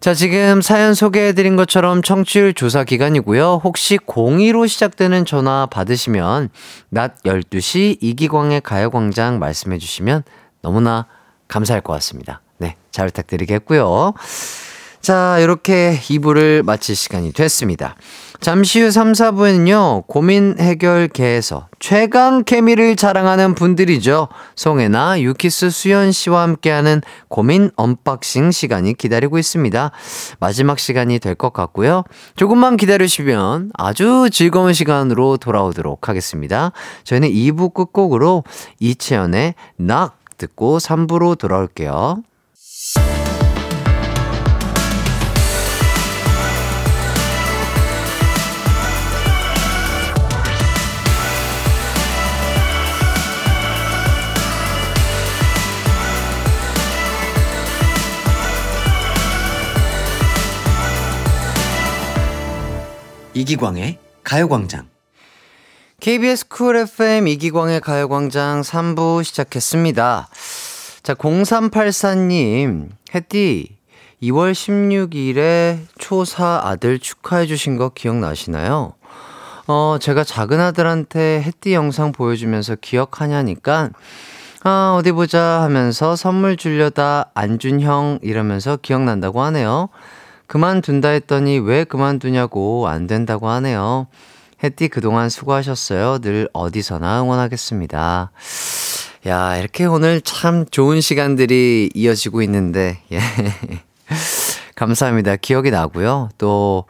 자, 지금 사연 소개해드린 것처럼 청취율 조사 기간이고요. 혹시 02로 시작되는 전화 받으시면 낮 12시 이기광의 가요광장 말씀해주시면 너무나 감사할 것 같습니다. 네, 잘 부탁드리겠고요. 자, 이렇게 2부를 마칠 시간이 됐습니다. 잠시 후 3, 4부에는요, 고민 해결계에서 최강 케미를 자랑하는 분들이죠. 송혜나, 유키스 수연 씨와 함께하는 고민 unboxing 시간이 기다리고 있습니다. 마지막 시간이 될 것 같고요. 조금만 기다리시면 아주 즐거운 시간으로 돌아오도록 하겠습니다. 저희는 2부 끝곡으로 이채연의 Knock 듣고 3부로 돌아올게요. 이기광의 가요광장. KBS 쿨 FM 이기광의 가요광장 3부 시작했습니다. 자, 0384님, 햇띠, 2월 16일에 초4 아들 축하해주신 거 기억나시나요? 어, 제가 작은 아들한테 햇띠 영상 보여주면서 기억하냐니까, 아, 어디 보자 하면서 선물 주려다 안준형 이러면서 기억난다고 하네요. 그만둔다 했더니 왜 그만두냐고 안 된다고 하네요. 햇띠 그동안 수고하셨어요. 늘 어디서나 응원하겠습니다. 야, 이렇게 오늘 참 좋은 시간들이 이어지고 있는데, 예. *laughs* 감사합니다. 기억이 나고요. 또,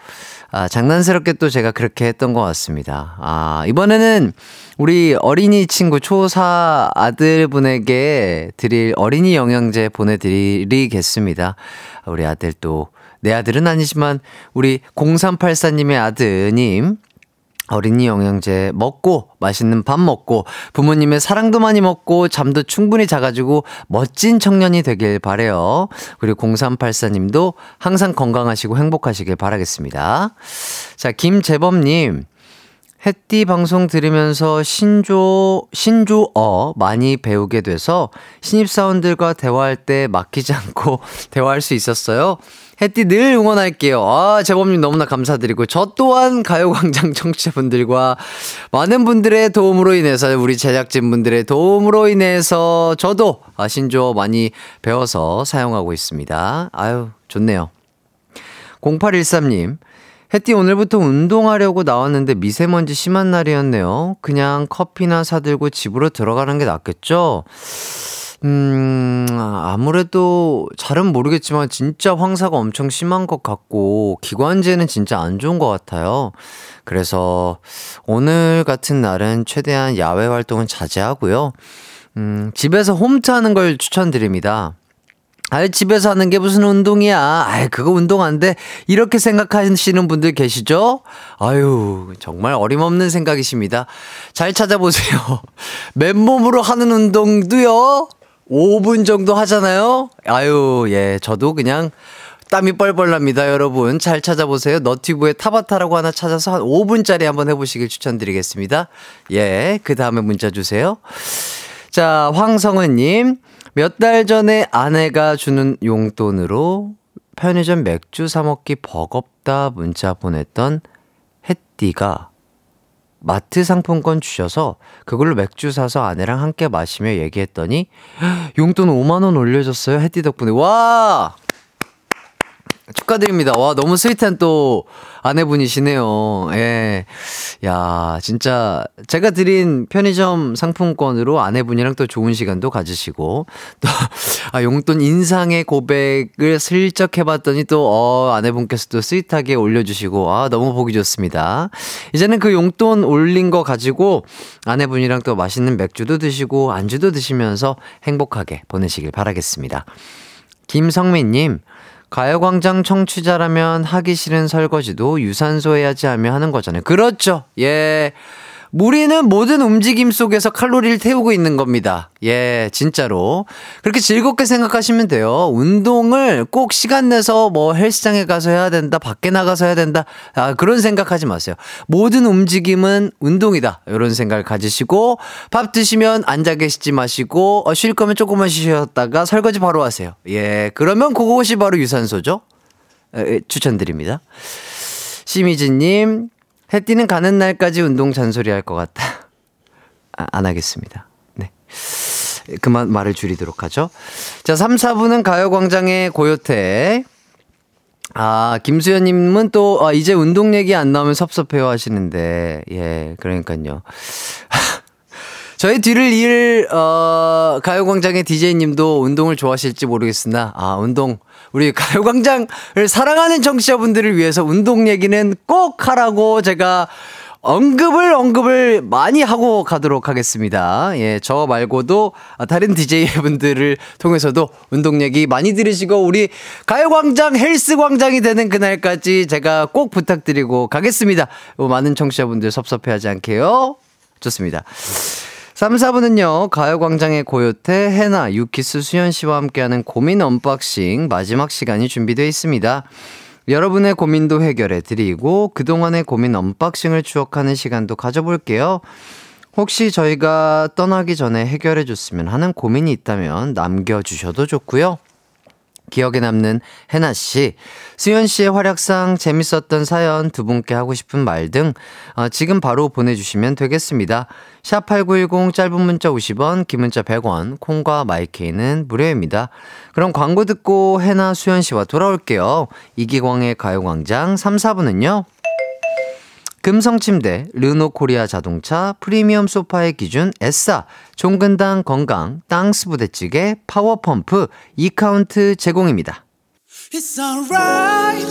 아, 장난스럽게 또 제가 그렇게 했던 것 같습니다. 아, 이번에는 우리 어린이 친구 초4 아들분에게 드릴 어린이 영양제 보내드리겠습니다. 우리 아들 또, 내 아들은 아니지만 우리 0384님의 아드님, 어린이 영양제 먹고 맛있는 밥 먹고 부모님의 사랑도 많이 먹고 잠도 충분히 자가지고 멋진 청년이 되길 바래요. 그리고 0384님도 항상 건강하시고 행복하시길 바라겠습니다. 자, 김재범님. 햇띠 방송 들으면서 신조, 신조어 많이 배우게 돼서 신입사원들과 대화할 때 막히지 않고 *laughs* 대화할 수 있었어요. 햇띠 늘 응원할게요. 아, 재범님 너무나 감사드리고, 저 또한 가요광장 *laughs* 청취자분들과 많은 분들의 도움으로 인해서, 우리 제작진분들의 도움으로 인해서 저도 아, 신조어 많이 배워서 사용하고 있습니다. 아유, 좋네요. 0813님, 햇띠 오늘부터 운동하려고 나왔는데 미세먼지 심한 날이었네요. 그냥 커피나 사들고 집으로 들어가는 게 낫겠죠? 음, 아무래도 잘은 모르겠지만 진짜 황사가 엄청 심한 것 같고 기관지에는 진짜 안 좋은 것 같아요. 그래서 오늘 같은 날은 최대한 야외 활동은 자제하고요. 음, 집에서 홈트 하는 걸 추천드립니다. 아이, 집에서 하는 게 무슨 운동이야. 아이, 그거 운동 안 돼. 이렇게 생각하시는 분들 계시죠? 아유, 정말 어림없는 생각이십니다. 잘 찾아보세요. *laughs* 맨몸으로 하는 운동도요, 5분 정도 하잖아요? 아유, 예, 저도 그냥 땀이 뻘뻘 납니다, 여러분. 잘 찾아보세요. 너튜브에 타바타라고 하나 찾아서 한 5분짜리 한번 해보시길 추천드리겠습니다. 예, 그 다음에 문자 주세요. 자, 황성은님. 몇 달 전에 아내가 주는 용돈으로 편의점 맥주 사먹기 버겁다 문자 보냈던 햇띠가 마트 상품권 주셔서 그걸로 맥주 사서 아내랑 함께 마시며 얘기했더니 용돈 5만원 올려줬어요. 햇띠 덕분에. 와! 축하드립니다. 와, 너무 sweet한 또 아내분이시네요. 예. 야, 진짜 제가 드린 편의점 상품권으로 아내분이랑 또 좋은 시간도 가지시고 또 아, 용돈 인상의 고백을 슬쩍 해봤더니 또 어, 아내분께서 또 sweet하게 올려주시고 아, 너무 보기 좋습니다. 이제는 그 용돈 올린 거 가지고 아내분이랑 또 맛있는 맥주도 드시고 안주도 드시면서 행복하게 보내시길 바라겠습니다. 김성민님, 가요광장 청취자라면 하기 싫은 설거지도 유산소 해야지 하며 하는 거잖아요. 그렇죠. 예. 우리는 모든 움직임 속에서 칼로리를 태우고 있는 겁니다. 예, 진짜로. 그렇게 즐겁게 생각하시면 돼요. 운동을 꼭 시간 내서 뭐 헬스장에 가서 해야 된다, 밖에 나가서 해야 된다. 아, 그런 생각하지 마세요. 모든 움직임은 운동이다. 이런 생각을 가지시고, 밥 드시면 앉아 계시지 마시고, 어, 쉴 거면 조금만 쉬셨다가 설거지 바로 하세요. 예, 그러면 그것이 바로 유산소죠. 에, 추천드립니다. 심희진님, 해띠는 가는 날까지 운동 잔소리 할 것 같다. 아, 안 하겠습니다. 네. 그만 말을 줄이도록 하죠. 자, 3, 4분은 가요광장의 고요태. 아, 김수현님은 또, 아, 이제 운동 얘기 안 나오면 섭섭해요 하시는데, 예, 그러니까요. *laughs* 저희 뒤를 이을, 어, 가요광장의 DJ님도 운동을 좋아하실지 모르겠으나, 아, 운동, 우리 가요광장을 사랑하는 청취자분들을 위해서 운동 얘기는 꼭 하라고 제가 언급을 언급을 많이 하고 가도록 하겠습니다. 예, 저 말고도 다른 DJ분들을 통해서도 운동 얘기 많이 들으시고 우리 가요광장 헬스광장이 되는 그날까지 제가 꼭 부탁드리고 가겠습니다. 많은 청취자분들 섭섭해하지 않게요. 좋습니다. 3, 4부는요, 가요광장의 고요태, 해나, 유키스, 수현 씨와 함께하는 고민 unboxing 마지막 시간이 준비되어 있습니다. 여러분의 고민도 해결해 드리고 그동안의 고민 unboxing을 추억하는 시간도 가져볼게요. 혹시 저희가 떠나기 전에 해결해 줬으면 하는 고민이 있다면 남겨주셔도 좋고요. 기억에 남는 해나 씨, 수현 씨의 활약상 재밌었던 사연 두 분께 하고 싶은 말등 어, 지금 바로 보내주시면 되겠습니다. 샵 #8910 짧은 문자 50원, 긴 문자 100원, 콩과 마이케이는 무료입니다. 그럼 광고 듣고 해나 수현 씨와 돌아올게요. 이기광의 가요광장 3, 4부는요. 금성침대, 르노코리아 자동차, 프리미엄 소파의 기준, 에싸, 종근당 건강, 땅스 부대찌개, 파워펌프, 이카운트 제공입니다. Alright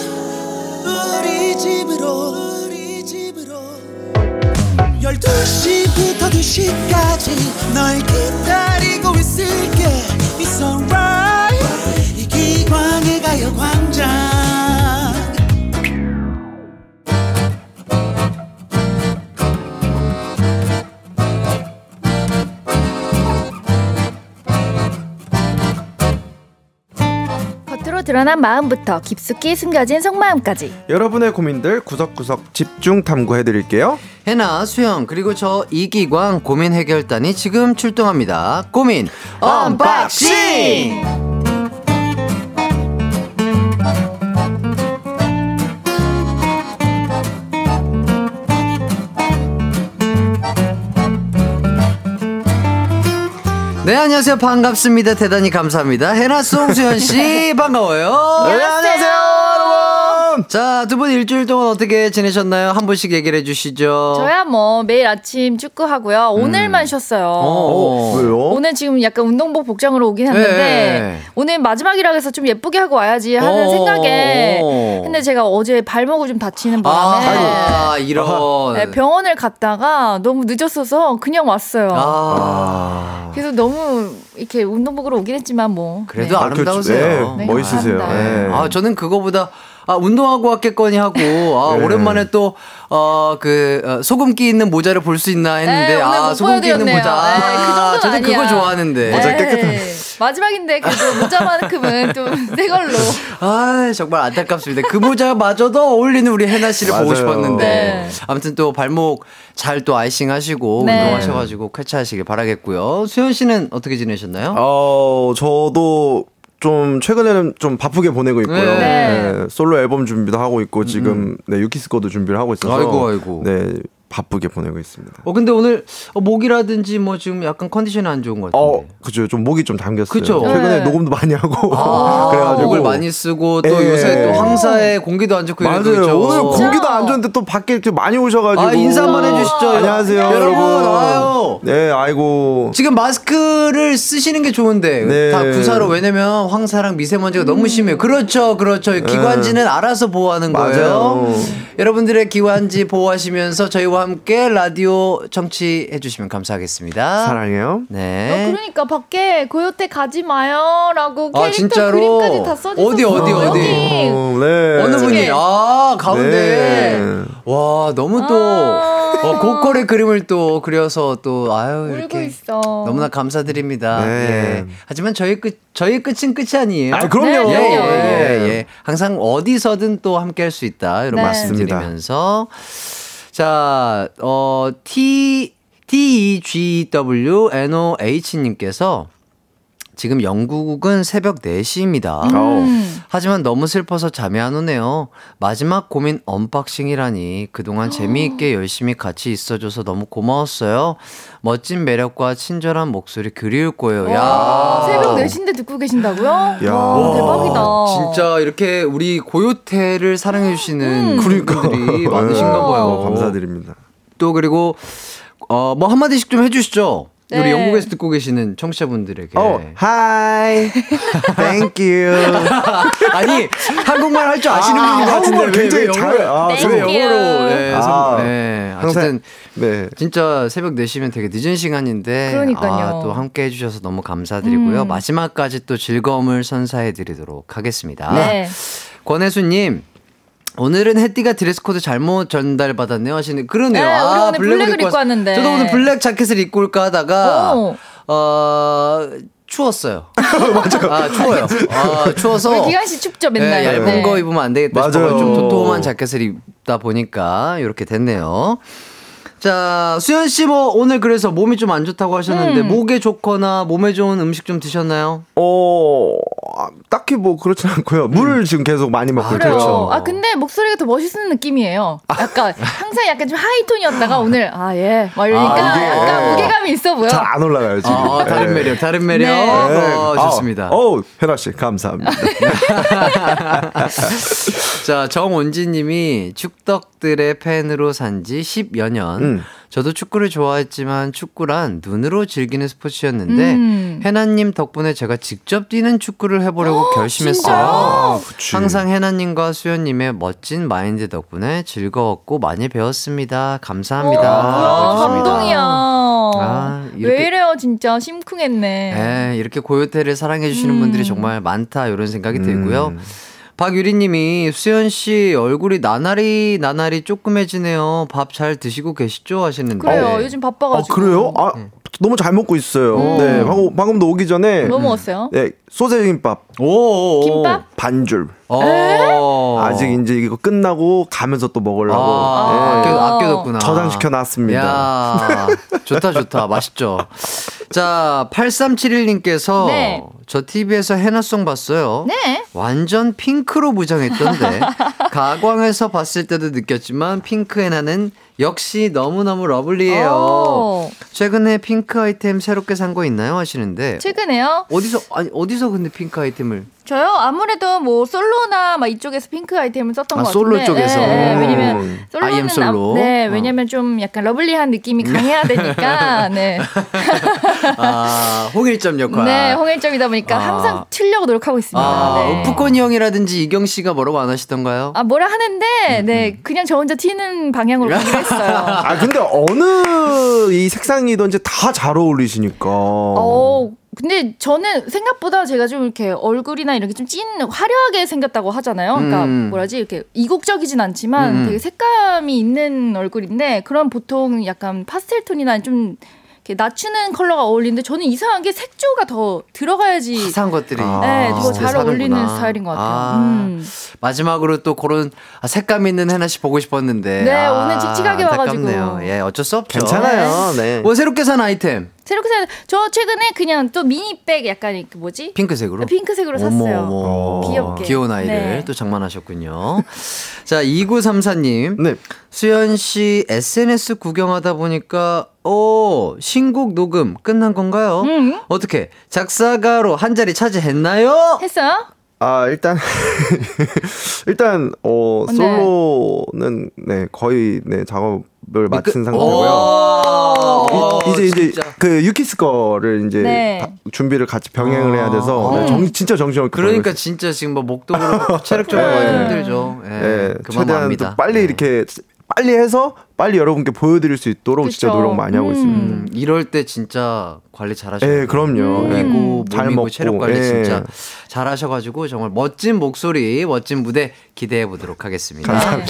드러난 마음부터 깊숙이 숨겨진 속마음까지 여러분의 고민들 구석구석 집중 탐구해드릴게요. 해나, 수현, 그리고 저 이기광 고민 해결단이 지금 출동합니다. 고민 unboxing! 네, 안녕하세요. 반갑습니다. 대단히 감사합니다. 해나 송수현 씨, *laughs* 반가워요. 안녕하세요, 여러분. 자, 두 분 일주일 동안 어떻게 지내셨나요? 한 분씩 얘기를 해주시죠. 저야 뭐 매일 아침 축구 하고요 오늘만 쉬었어요 어, 왜요? 오늘 지금 약간 운동복 복장으로 오긴 했는데 네. 오늘 마지막이라 해서 좀 예쁘게 하고 와야지 하는 어. 생각에 근데 제가 어제 발목을 좀 다치는 바람에 아, 이런. 네, 병원을 갔다가 너무 늦었어서 그냥 왔어요. 아, 그래서 너무 이렇게 운동복으로 오긴 했지만 뭐 그래도 네. 아름다우세요. 네, 멋있으세요. 감사합니다. 네. 아, 저는 그거보다 아, 운동하고 왔겠거니 하고, 아, 네. 오랜만에 또, 어, 그, 어, 소금기 있는 모자를 볼 수 있나 했는데, 네, 오늘 아, 못 소금기 있는. 모자. 네, 그 정도는 아, 저는 그거 아니야. 좋아하는데. 모자 네. 깨끗한- 마지막인데 그래도 모자만큼은 좀 *laughs* 새 걸로. 아, 정말 안타깝습니다. 그 모자마저도 어울리는 우리 해나 씨를 보고 맞아요. 싶었는데. 네. 아무튼 또 발목 잘 또 아이싱 하시고, 네. 운동하셔가지고 쾌차하시길 바라겠고요. 수현 씨는 어떻게 지내셨나요? 어, 저도 좀 최근에는 좀 바쁘게 보내고 있고요. 네. 네, 솔로 앨범 준비도 하고 있고 지금 네, 유키스 거도 준비를 하고 있어서 아이고, 아이고. 네, 바쁘게 보내고 있습니다. 어, 근데 오늘 어, 목이라든지 뭐 지금 약간 컨디션이 안 좋은 것 같은데. 어, 그죠. 좀 목이 좀 잠겼어요. 그쵸? 최근에 네. 녹음도 많이 하고 아, *laughs* 그래가지고 목을 많이 쓰고 또 예. 요새 또 황사에 공기도 안 좋고 맞아요. 있죠. 오늘 진짜? 공기도 안 좋은데 또 밖에 이렇게 많이 오셔가지고 아, 인사 한번 해주시죠. 안녕하세요, 여러분, 여러분. 아유. 네, 아이고. 지금 마스크를 쓰시는 게 좋은데 네. 다 구사로 왜냐면 황사랑 미세먼지가 너무 심해요. 그렇죠, 그렇죠. 기관지는 알아서 보호하는 거예요. 네. 맞아요. 여러분들의 기관지 보호하시면서 저희와 함께 라디오 청취해 주시면 감사하겠습니다. 사랑해요. 어, 네. 그러니까 밖에 고요태 가지 마요라고 아, 캐릭터 진짜로? 그림까지 다 써주셨어. 어디, 어디, 어디? 어, 네. 어느 분이 네. 아 가운데 네. 와 너무 또 아. 어, 고퀄의 그림을 또 그려서 또 아유 이렇게 있어. 너무나 감사드립니다. 네. 예. 하지만 저희 끝 저희 끝은 끝이 아니에요. 아, 그럼요. 예, 네, 예. 예, 예. 항상 어디서든 또 함께 할 수 있다. 이런 네. 말씀드리면서 자, 어 T T E G W N O H 님께서 지금 영국은 새벽 4시입니다. 음. 하지만 너무 슬퍼서 잠이 안 오네요. 마지막 고민 unboxing이라니 그동안 재미있게 열심히 같이 있어줘서 너무 고마웠어요. 멋진 매력과 친절한 목소리 그리울 거예요. 야. 아, 새벽 4시인데 듣고 계신다고요? 와, 대박이다. 진짜 이렇게 우리 고요태를 사랑해주시는 분들이 많으신가 네. 봐요. 어, 감사드립니다. 또 그리고 어, 뭐 한마디씩 좀 해주시죠. 우리 네. 영국에서 듣고 계시는 청취자분들에게. 어, hi, *laughs* thank you. *laughs* 아니 한국말 할 줄 아시는 아, 분인 것 같은데 굉장히 왜 잘- 아, 왜 영어로. 네, 아, 선- 네, 어쨌든 항상- 네. 진짜 새벽 4시면 되게 늦은 시간인데 그러니까요. 아, 또 함께 해주셔서 너무 감사드리고요 음. 마지막까지 또 즐거움을 선사해드리도록 하겠습니다 네. 권혜수님 오늘은 햇띠가 드레스 코드 잘못 전달받았네요 하시는 그러네요. 네, 우리 아, 오늘 블랙을 입고 왔는데. 저도 오늘 블랙 자켓을 입고 올까 하다가 오. 어 추웠어요. *laughs* 맞아요. 아, 추워요. 아, 추워서. 기관 씨 춥죠 맨날. 네, 얇은 네. 거 입으면 안 되겠다 맞아요. 싶어서 좀 도톰한 자켓을 입다 보니까 이렇게 됐네요. 자, 수현 씨 뭐 오늘 그래서 몸이 좀 안 좋다고 하셨는데 음. 목에 좋거나 몸에 좋은 음식 좀 드셨나요? 어, 아, 딱히 뭐 그렇진 않고요. 물을 지금 계속 많이 먹고 아. 있어요. 아 근데 목소리가 더 멋있는 느낌이에요. 약간 항상 약간 좀 하이톤이었다가 오늘 아 예. 막 이러니까 아, 이게, 약간 어. 무게감이 있어 보여. 잘 안 올라가요, 지금. 아, 다른 네. 매력, 다른 매력. 네. 어, 아, 좋습니다. 어우, 혜나 씨, 감사합니다. *laughs* 자, 정원지 님이 축덕들의 팬으로 산지 10여 년. 음. 저도 축구를 좋아했지만 축구란 눈으로 즐기는 스포츠였는데 음. 해나님 덕분에 제가 직접 뛰는 축구를 해보려고 결심했어요. 아, 그치. 항상 해나님과 수연님의 멋진 마인드 덕분에 즐거웠고 많이 배웠습니다. 감사합니다. 아, 하셨습니다. 감동이야. 아, 왜 이래요 진짜 심쿵했네. 네, 이렇게 고요태를 사랑해주시는 음. 분들이 정말 많다 이런 생각이 들고요. 음. 박유리님이 수연 씨 얼굴이 나날이 나날이 쪼끄매지네요. 밥 잘 드시고 계시죠? 하시는데. 그래요. 네. 요즘 아, 바빠가지고. 그래요? 아, 너무 잘 먹고 있어요. 음. 네, 방금, 방금도 오기 전에. 뭐 먹었어요? 네, 소세지 김밥 오. 김밥? 반줄. 어. 아직 이제 이거 끝나고 가면서 또 먹으려고. 아, 네. 아껴, 아껴뒀구나. 저장시켜 놨습니다. 야 좋다, 좋다. *laughs* 맛있죠. 자, 8371님께서 네. 저 TV에서 해나송 봤어요. 네. 완전 핑크로 무장했던데 *laughs* 가광에서 봤을 때도 느꼈지만 핑크 해나는 역시 너무너무 lovely해요. 오. 최근에 핑크 아이템 새롭게 산 거 있나요? 하시는데 최근에요? 어디서 아니 어디서 근데 핑크 아이템을 저요 아무래도 뭐 솔로나 막 이쪽에서 핑크 아이템을 썼던 아, 것 솔로 같은데. 쪽에서. 네, 네, 음. 왜냐면 솔로는 I am 솔로. 아, 네, 어. 왜냐면 좀 약간 lovely한 느낌이 강해야 되니까. *laughs* 네. 아 홍일점 역할. 네, 홍일점이다 보니까 아. 항상 튀려고 노력하고 있습니다. 아, 네. 우프코니 형이라든지 이경 씨가 뭐라고 안 하시던가요? 아, 뭐라 하는데, 네, 그냥 저 혼자 튀는 방향으로 *laughs* 가기로 했어요. 아, 근데 어느 이 색상이든지 다 잘 어울리시니까. 어, 근데 저는 생각보다 제가 좀 이렇게 얼굴이나 이렇게 좀 찐 화려하게 생겼다고 하잖아요. 그러니까 음. 뭐라지 이렇게 이국적이진 않지만 음. 되게 색감이 있는 얼굴인데 그런 보통 약간 파스텔 톤이나 좀 이렇게 낮추는 컬러가 어울리는데 저는 이상하게 색조가 더 들어가야지 화사한 것들이 아. 네, 더 진짜 잘 사는구나. 어울리는 스타일인 것 같아요. 아, 음. 마지막으로 또 그런 아, 색감 있는 해나 씨 보고 싶었는데. 네, 아, 오늘 칙칙하게 와가지고. 예, 어쩔 수 없죠. 괜찮아요. 네. 뭐 새롭게 산 아이템 새롭게 산, 저 최근에 그냥 또 미니백 약간 그 뭐지? 핑크색으로. 핑크색으로 어머, 샀어요. 어머. 귀엽게. 귀여운 아이를 네. 또 장만하셨군요. *laughs* 자, 2934님. 네. 수현 씨 SNS 구경하다 보니까 오, 신곡 녹음 끝난 건가요? 음. 어떻게 작사가로 한 자리 차지했나요? 했어요? 아, 일단, *laughs* 일단, 어, 네. 솔로는, 네, 거의, 네, 작업 을 마친 상태고요. 오, 이, 제 이제 진짜. 그 유키스 거를 이제 네. 다- 준비를 같이 병행을 해야 돼서 아. 네, 정, 진짜 정신없게 그러니까 진짜 지금 뭐 목도 그렇고 체력적으로 네. 많이 힘들죠. 예. 네, 그 최대한. 또 빨리 네. 이렇게 빨리 해서 빨리 여러분께 보여드릴 수 있도록 진짜 그쵸. 노력 많이 하고 음. 있습니다. 음, 이럴 때 진짜 관리 잘하셔요. 네, 그럼요. 네. 몸이고 잘 먹고, 체력 관리 예. 진짜 잘하셔가지고 정말 멋진 목소리, 멋진 무대 기대해 보도록 하겠습니다. 네.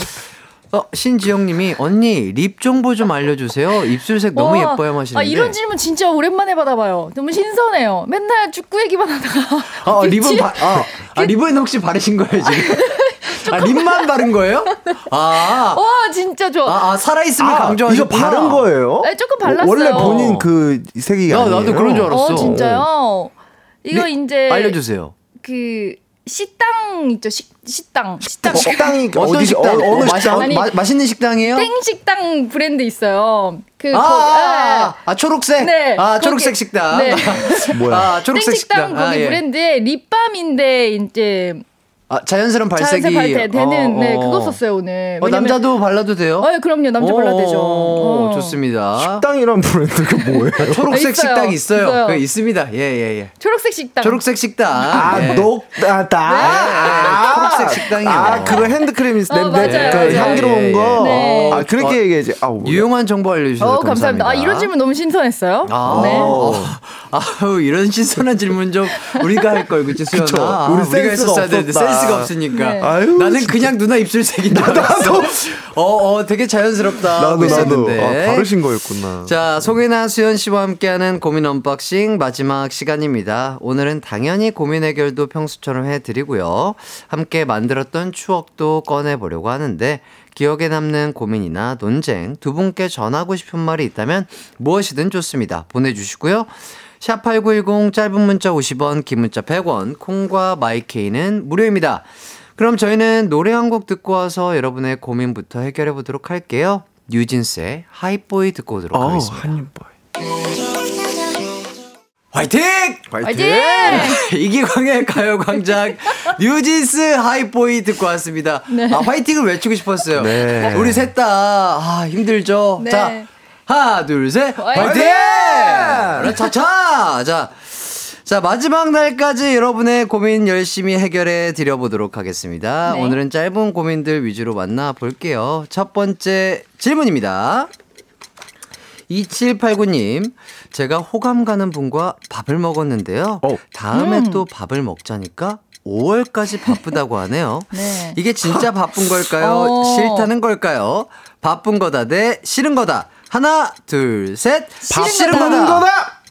어, 신지영님이 언니 립 정보 좀 알려주세요. 입술색 너무 와, 예뻐요 하시는데. 아, 이런 질문 진짜 오랜만에 받아봐요. 너무 신선해요. 맨날 축구 얘기만 하다가. 아, 립은 빛이- 바, 아, 아, *laughs* 립은 혹시 바르신 거예요 지금? *laughs* 아, 립만 바른 거예요? *laughs* 아, 와, 진짜 좋아. 아, 아 살아있으면 아, 이거 강조하셨구나. 바른 거예요? 네, 조금 발랐어요. 원래 본인 그 색이 야, 아니에요? 나도 그런 줄 알았어. 어, 진짜요? 이거 리- 이제. 알려주세요. 그, 식당 있죠, 식, 식당. 식당. 식당이 어떤 어디 식당? 어, 어느 어, 식당? 아니, 마, 맛있는 식당이에요? 땡 식당 브랜드 있어요. 그, 아, 거- 아, 예. 아, 아, 초록색? 네, 아, 거기- 초록색 식당. 네. 뭐야? *laughs* 아, 초록색 땡 식당 식당. 거기 아, 예. 브랜드의 립밤인데 이제 아, 자연스러운 발색이. 발대 되는 어, 네 어. 그거 썼어요 오늘. 어, 왜냐면- 남자도 발라도 돼요? 어, 예, 그럼요 남자 발라도 되죠. 오, 어. 좋습니다. 식당이란 브랜드가 뭐예요? *laughs* 초록색 있어요. 식당 있어요. 있어요. 그 있습니다. 예, 예, 예. 초록색 식당. 초록색 식당. 아, 예. 녹다다. 네, 아, 초록색 식당이요. 아, 그거 핸드크림 어, 냄새, 맞아요, 그 맞아요. 향기로운 거. 네. 아, 그렇게 어, 얘기해야지. 아우, 유용한 정보 알려주셔서 어, 감사합니다. 감사합니다. 아, 이런 질문 너무 신선했어요. 아, 네. 어, 아우 이런 신선한 질문 좀 우리가 할 걸 그치 수현아. 그쵸. 아, 우리 센스가 했었어야 되는데 없었다. 센스가 없으니까. 네. 아유, 나는 그냥 누나 입술색인 줄 알았어. 어, 어, 되게 자연스럽다. 나도, 나도. 있었는데. 아, 다르신 거였구나. 자, 송해나 수현 씨와 함께하는 고민 unboxing 마지막 시간입니다. 오늘은 당연히 고민 해결도 평소처럼 해드리고요. 함께 만들었던 추억도 꺼내보려고 하는데, 기억에 남는 고민이나 논쟁, 두 분께 전하고 싶은 말이 있다면 무엇이든 좋습니다. 보내주시고요. 샵8910 짧은 문자 50원, 긴 문자 100원, 콩과 마이케이는 무료입니다. 그럼 저희는 노래 한 곡 듣고 와서 여러분의 고민부터 해결해 보도록 할게요. 뉴진스의 하이보이 듣고 오도록 어, 하겠습니다. 한입보이. 화이팅! 화이팅! *laughs* 이기광의 가요광장 뉴진스 하이보이 듣고 왔습니다. 아, 화이팅을 외치고 싶었어요. 네. 우리 셋 다, 아, 힘들죠? 네. 자, 하나, 둘, 셋, 화이팅! 차차! 자, 자, 마지막 날까지 여러분의 고민 열심히 해결해 드려보도록 하겠습니다. 네. 오늘은 짧은 고민들 위주로 만나볼게요. 첫 번째 질문입니다. 2789님, 제가 호감 가는 분과 밥을 먹었는데요. 어. 다음에 음. 또 밥을 먹자니까 5월까지 바쁘다고 하네요. *laughs* 네. 이게 진짜 바쁜 걸까요? 어. 싫다는 걸까요? 바쁜 거다 대 싫은 거다. 하나, 둘, 셋. 밥 싫은 거다. 거다.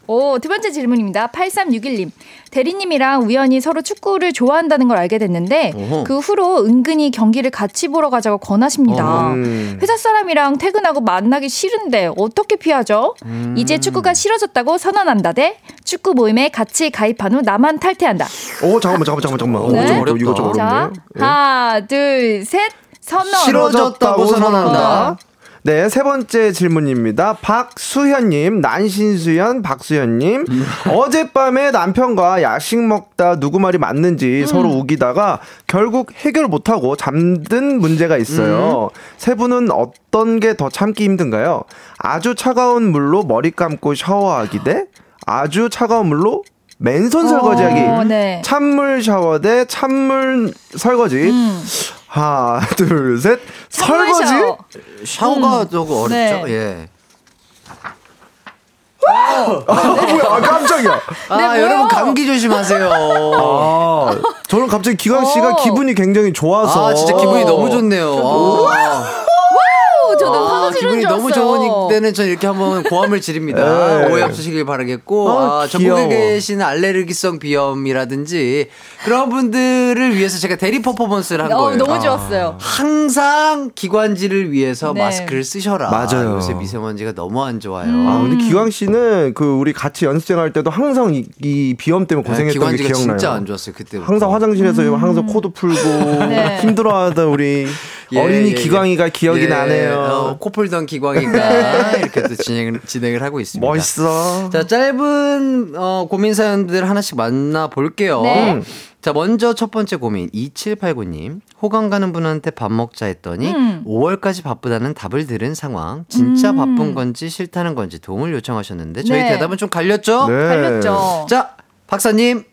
오, 두 번째 질문입니다. 8361님. 대리님이랑 우연히 서로 축구를 좋아한다는 걸 알게 됐는데 어허. 그 후로 은근히 경기를 같이 보러 가자고 권하십니다. 음. 회사 사람이랑 퇴근하고 만나기 싫은데 어떻게 피하죠? 음. 이제 축구가 싫어졌다고 선언한다 대 축구 모임에 같이 가입한 후 나만 탈퇴한다. 오, 잠깐만, 잠깐만, 잠깐만. 오, 네. 좀 어렵다. 이거 좀 자, 어렵네. 예. 하나, 둘, 셋. 선언. 싫어졌다고 선언한다. 네, 세 번째 질문입니다. 박수현님, 난신수현, 박수현님. 어젯밤에 남편과 야식 먹다 누구 말이 맞는지 서로 우기다가 결국 해결 못하고 잠든 문제가 있어요. 세 분은 어떤 게 더 참기 힘든가요? 아주 차가운 물로 머리 감고 샤워하기 대 아주 차가운 물로 맨손 설거지하기. 어, 네. 찬물 샤워 대 찬물 설거지. 음. 하나, 둘, 셋. 설거지? 샤워. 샤워가 조금 어렵죠? 네. 예. 아, 뭐야, 아, 깜짝이야. 아, 네, 뭐요? 여러분 감기 조심하세요. 아, 저는 갑자기 기광 씨가 어. 기분이 굉장히 좋아서. 아, 진짜 기분이 너무 좋네요. 아. 오, 저도 아, 기분이 줄 너무. 좋은 때는 전 이렇게 한번 고함을 지릅니다. *laughs* 네. 오해 없으시길 바라겠고 아, 아, 전국에 귀여워. 계신 알레르기성 비염이라든지 그런 분들을 위해서 제가 대리 퍼포먼스를 한 어, 거예요. 너무 아. 좋았어요. 항상 기관지를 위해서 네. 마스크를 쓰셔라. 맞아요. 요새 미세먼지가 너무 안 좋아요. 아, 음. 근데 기광 씨는 그 우리 같이 연습생할 때도 항상 이, 이 비염 때문에 네, 고생했던 게 기관지가 기억나요. 진짜 안 좋았어요 그때. 항상 화장실에서 항상 코도 풀고 네. 힘들어하던 우리 예, 어린이 예, 예. 기광이가 기억이 예, 나네요. 어, 코 풀던 기광이가 이렇게 또 진행을, 진행을 하고 있습니다. 멋있어. 자, 짧은 어, 고민 사연들 하나씩 만나 볼게요. 네. 자, 먼저 첫 번째 고민 2789님. 호감 가는 분한테 밥 먹자 했더니 음. 5월까지 바쁘다는 답을 들은 상황. 진짜 바쁜 건지 싫다는 건지 도움을 요청하셨는데 저희 네. 대답은 좀 갈렸죠? 네. 갈렸죠. 자, 박사님.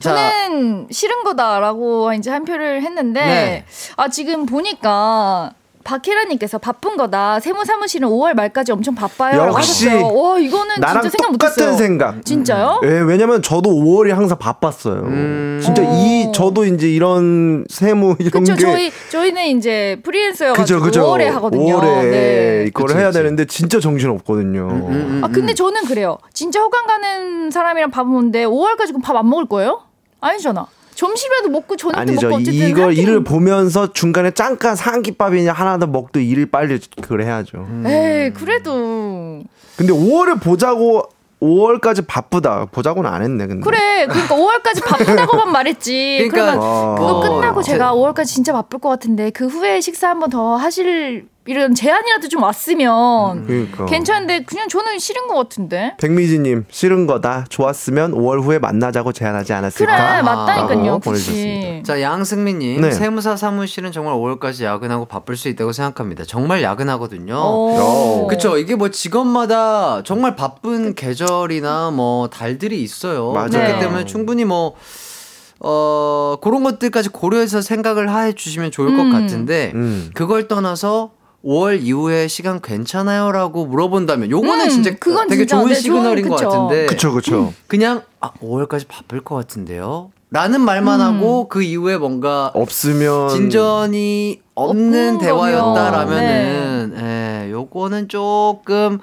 자, 저는 싫은 거다라고 이제 한 표를 했는데 네. 아 지금 보니까 박혜라님께서 바쁜 거다 세무 사무실은 5월 말까지 엄청 바빠요라고 역시 하셨어요. 와 이거는 나랑 진짜 생각 똑같은 못했어요. 생각. 진짜요? 예, 왜냐면 저도 5월이 항상 바빴어요. 음. 진짜 어. 이 저도 이제 이런 세무 이런 그렇죠. 게 저희 저희는 이제 프리랜서여가지고 그죠, 그죠. 5월에 하거든요. 5월에 네. 이걸 그치, 해야 그치. 되는데 진짜 정신 없거든요. 음, 아 근데 저는 그래요. 진짜 호감 가는 사람이랑 밥 먹는데 5월까지 그럼 밥 안 먹을 거예요? 아니잖아. 점심이라도 먹고 저녁도 아니죠. 먹고 어쨌든 이걸 할 일을 보면서 중간에 잠깐 삼kit밥이냐 하나 더 먹도 일을 빨리 그래 해야죠. 음. 에이 그래도 근데 5월을 보자고 5월까지 바쁘다. 보자고는 안 했네. 근데. 그래 그러니까 5월까지 바쁘다고만 말했지. *laughs* 그러니까 그러면 아. 그거 어, 끝나고 제- 제가 5월까지 진짜 바쁠 것 같은데 그 후에 식사 한번 더 하실 이런 제안이라도 좀 왔으면 그러니까. 괜찮은데 그냥 저는 싫은 것 같은데. 백미지님 싫은 거다. 좋았으면 5월 후에 만나자고 제안하지 않았을까? 그래 맞다니까요. 자, 양승민님. 네. 세무사 사무실은 정말 5월까지 야근하고 바쁠 수 있다고 생각합니다. 정말 야근하거든요. 오. 그쵸. 이게 뭐 직업마다 정말 바쁜 계절이나 뭐 달들이 있어요. 맞아요. 그렇기 네. 때문에 충분히 뭐, 어, 그런 것들까지 고려해서 생각을 해 주시면 좋을 것 음. 같은데, 음. 그걸 떠나서 5월 이후에 시간 괜찮아요? 라고 물어본다면, 요거는 음, 진짜 그건 되게 진짜, 좋은 네, 시그널인 좋은- 것. 같은데, 그쵸, 그쵸. 그냥, 아, 5월까지 바쁠 것 같은데요? 라는 말만 음. 하고 그 이후에 뭔가 없으면. 진전이 없는 없는 대화였다라면은 예, 요거는 조금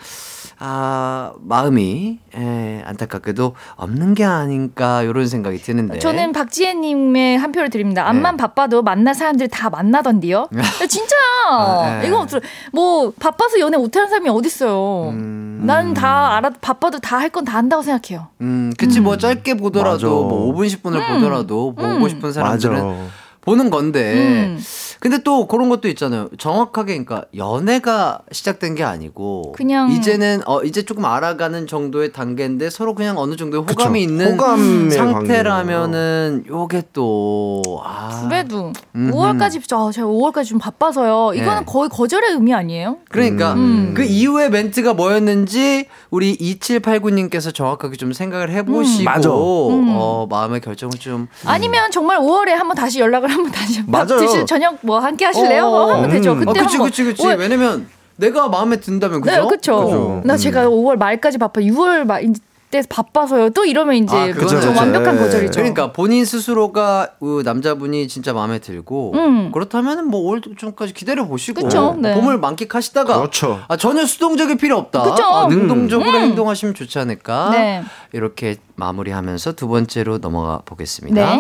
아 마음이 예, 안타깝게도 없는 게 아닌가 이런 생각이 드는데 저는 박지혜님의 한 표를 드립니다. 암만 네. 바빠도 만날 사람들이 다 만나던데요. 진짜 *laughs* 아, 네. 이거 없어. 뭐 바빠서 연애 못하는 사람이 어딨어요. 음, 난다 알아 바빠도 다 할 건 다 한다고 생각해요. 음 그치 뭐 짧게 보더라도 맞아. 뭐 5분 10분을 음. 보더라도 보고 음. 싶은 맞아. 사람들은 보는 건데 음. 근데 또 그런 것도 있잖아요. 정확하게 그러니까 연애가 시작된 게 아니고 그냥- 이제는 어 이제 조금 알아가는 정도의 단계인데 서로 그냥 어느 정도의 호감이 그쵸. 있는 호감의 상태라면은 요게 또 아. 그래도 음흠. 5월까지 저 제가 5월까지 좀 바빠서요. 이거는 네. 거의 거절의 의미 아니에요? 그러니까 음. 그 이후의 멘트가 뭐였는지 우리 2789님께서 정확하게 좀 생각을 해보시고 맞아. 음. 어, 마음의 결정을 좀 아니면 정말 5월에 한번 다시 연락을 한번 다시 밥 맞아요. 드실 저녁 뭐 함께 하실래요? 어, 어, 하면 되죠. 음. 그때 아, 그치 그치 그치 5월 왜냐면 내가 마음에 든다면 그죠? 네, 그쵸. 그죠. 나 음. 제가 5월 말까지 바빠. 6월 말때 바빠서요. 또 이러면 이제 아, 좀 그거는 그쵸. 완벽한 네. 거절이죠. 그러니까 본인 스스로가 그 남자분이 진짜 마음에 들고 음. 그렇다면은 뭐 5월 중까지 기다려 보시고 네. 봄을 만끽하시다가 그렇죠. 아, 전혀 수동적일 필요 없다. 그쵸. 아, 능동적으로 음. 행동하시면 좋지 않을까. 네. 이렇게 마무리하면서 두 번째로 넘어가 보겠습니다.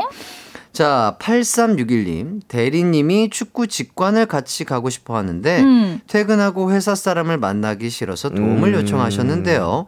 네. 자, 8361님. 대리님이 축구 직관을 같이 가고 싶어 하는데 음. 퇴근하고 회사 사람을 만나기 싫어서 도움을 음. 요청하셨는데요.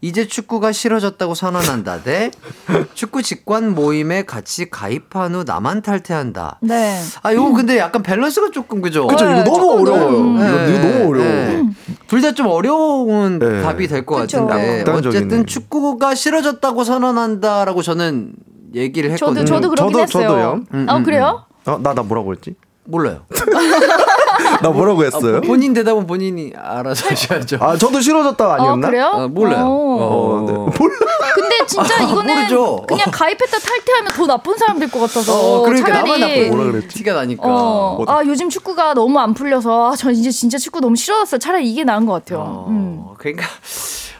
이제 축구가 싫어졌다고 선언한다 대 *laughs* 축구 직관 모임에 같이 가입한 후 나만 탈퇴한다. 네. 아, 요거 근데 약간 밸런스가 조금 그죠? 그쵸, 이거 너무 조금 어려워요. 너무- 이거, 이거 너무 어려워. 둘다 좀 어려운 네. 답이 될 것. 같은데. 어쨌든 축구가 싫어졌다고 선언한다라고 저는 얘기를 했거든요. 저도 저도 그러긴 저도- 했어요. 저도요. 음, 아 음, 그래요? 어, 나, 나 뭐라고 했지? 몰라요. *laughs* 나 뭐라고 했어요? 아, 본인 대답은 본인이 알아서 하셔야죠. 아, 저도 싫어졌다 아니었나? 어, 그래요? 어, 몰라요. 어. 어, 네. *laughs* 몰라. 근데 진짜 아, 이거는 모르죠. 그냥 가입했다 탈퇴하면 더 나쁜 사람 될 것 같아서 어, 그러니까 차라리 뭐라 그랬지? 티가 나니까. 어, 아 요즘 축구가 너무 안 풀려서 아, 전 이제 진짜 축구 너무 싫어졌어요. 차라리 이게 나은 것 같아요. 어, 음. 그러니까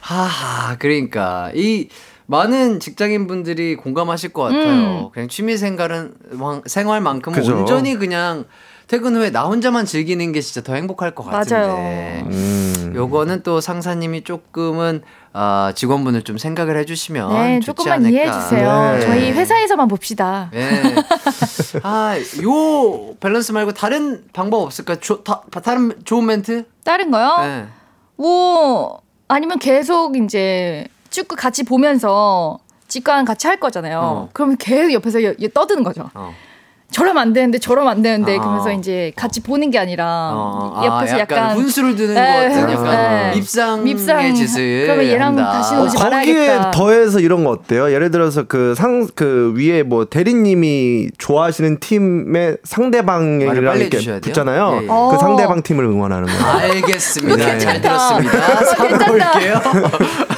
하하 그러니까 이 많은 직장인 분들이 공감하실 것 같아요. 음. 그냥 취미 생활은 왕- 생활만큼은 그죠. 온전히 그냥 퇴근 후에 나 혼자만 즐기는 게 진짜 더 행복할 것 같은데. 맞아요. 음. 요거는 또 상사님이 조금은 아, 직원분을 좀 생각을 해주시면 네, 좋지 조금만 않을까. 이해해 주세요. 네. 저희 회사에서만 봅시다. 네. 아, 요 밸런스 말고 다른 방법 없을까? 조, 다, 다른 좋은 멘트? 다른 거요? 네. 뭐 아니면 계속 이제 축구 같이 보면서 직관 같이 할 거잖아요. 어. 그러면 계속 옆에서 여- 여- 떠드는 거죠. 어. 저러면 안 되는데 저러면 안 되는데 아. 그러면서 이제 같이 보는 게 아니라 어, 옆에서 아, 약간, 훈수를 두는 것 네, 같은 약간 네. 밉상의 밉상. 짓을 그러면 얘랑 한다. 다시는 어, 오지 거기에 말아야겠다. 더해서 이런 거 어때요? 예를 들어서 그 상 그 위에 뭐 대리님이 좋아하시는 팀의 상대방이랑 이렇게? 붙잖아요. 예, 예. 어. 그 상대방 팀을 응원하는 거예요. 알겠습니다. 네. 잘 괜찮다. 들었습니다. 올게요. *laughs*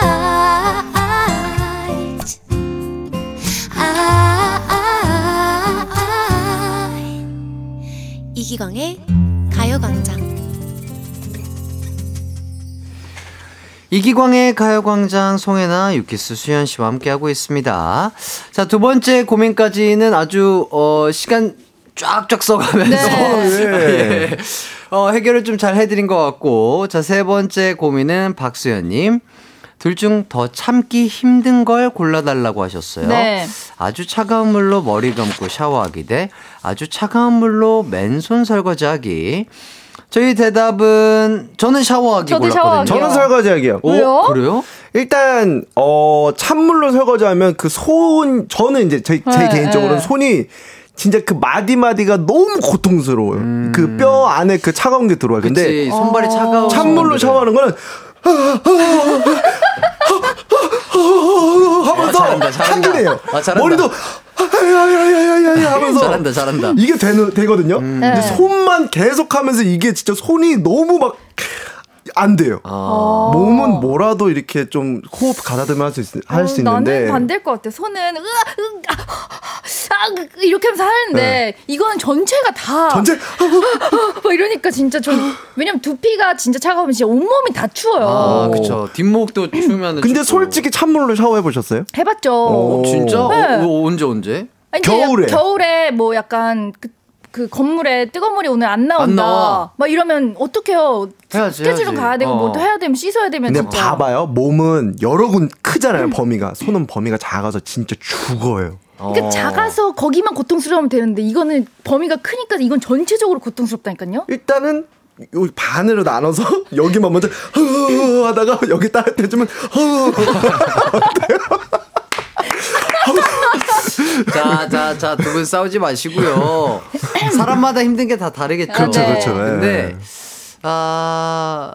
이기광의 가요광장 이기광의 가요광장 송혜나 유키스 수현 씨와 함께하고 있습니다. 자, 두 번째 고민까지는 아주, 어, 시간 쫙쫙 써가면서. 네. *laughs* 예. 어, 해결을 좀 잘 해드린 것 같고. 자, 세 번째 고민은 박수현님. 둘 중 더 참기 힘든 걸 골라달라고 하셨어요. 네. 아주 차가운 물로 머리 감고 샤워하기 대 아주 차가운 물로 맨손 설거지하기. 저희 대답은 저는 샤워하기 저도 골랐거든요. 샤워하기요. 저는 설거지하기요. 오, 왜요? 그래요? 일단 어 찬물로 설거지하면 그 손 저는 이제 제, 제 네, 개인적으로는 네. 손이 진짜 그 마디 마디가 너무 고통스러워요. 그뼈 안에 그 차가운 게 들어와요. 근데 그치, 손발이 차가워. 찬물로 샤워하는 거는 하면서 잘한다. 한기네요. 아. 머리도 야야야야야야 하면서 잘한다, 잘한다. 이게 되는 되거든요. 근데 네. 손만 계속하면서 이게 진짜 손이 너무 막 안 돼요. 아. 몸은 뭐라도 이렇게 좀 호흡 가다듬어 할수 할수 어, 있는데 나는 반대일 것 같아. 손은 으아, 으, 아, 아, 그, 이렇게 하면서 하는데 이거는 전체가 다 네. 전체 *laughs* 막 이러니까 진짜 전 왜냐면 두피가 진짜 차가우면 진짜 온몸이 다 추워요. 아, 그쵸. 뒷목도 추우면. 근데 솔직히 찬물로 샤워해 보셨어요? 해 봤죠. 오. 진짜? 네. 어, 어, 언제, 언제? 아니, 겨울에. 겨울에 뭐 약간 그, 그 건물에 뜨거운 물이 오늘 안 나온다. 안 나와. 막 이러면 어떡해요. 해야지, 스케줄은 해야지. 가야 되고 어. 뭐또 해야 되면 씻어야 되면 근데 진짜. 봐봐요. 몸은 여러 군 크잖아요. 범위가 손은 범위가 작아서 진짜 죽어요. 그러니까 작아서 거기만 고통스러우면 되는데 이거는 범위가 크니까 이건 전체적으로 고통스럽다니까요. 일단은 요 반으로 나눠서 *laughs* 여기만 먼저 허 하다가 여기 따뜻해지면 허 *laughs* 자, 자, 자, 두 분 싸우지 마시고요. 사람마다 힘든 게 다 다르겠죠. 그렇죠, 네. 그렇죠. 예. 근데, 아,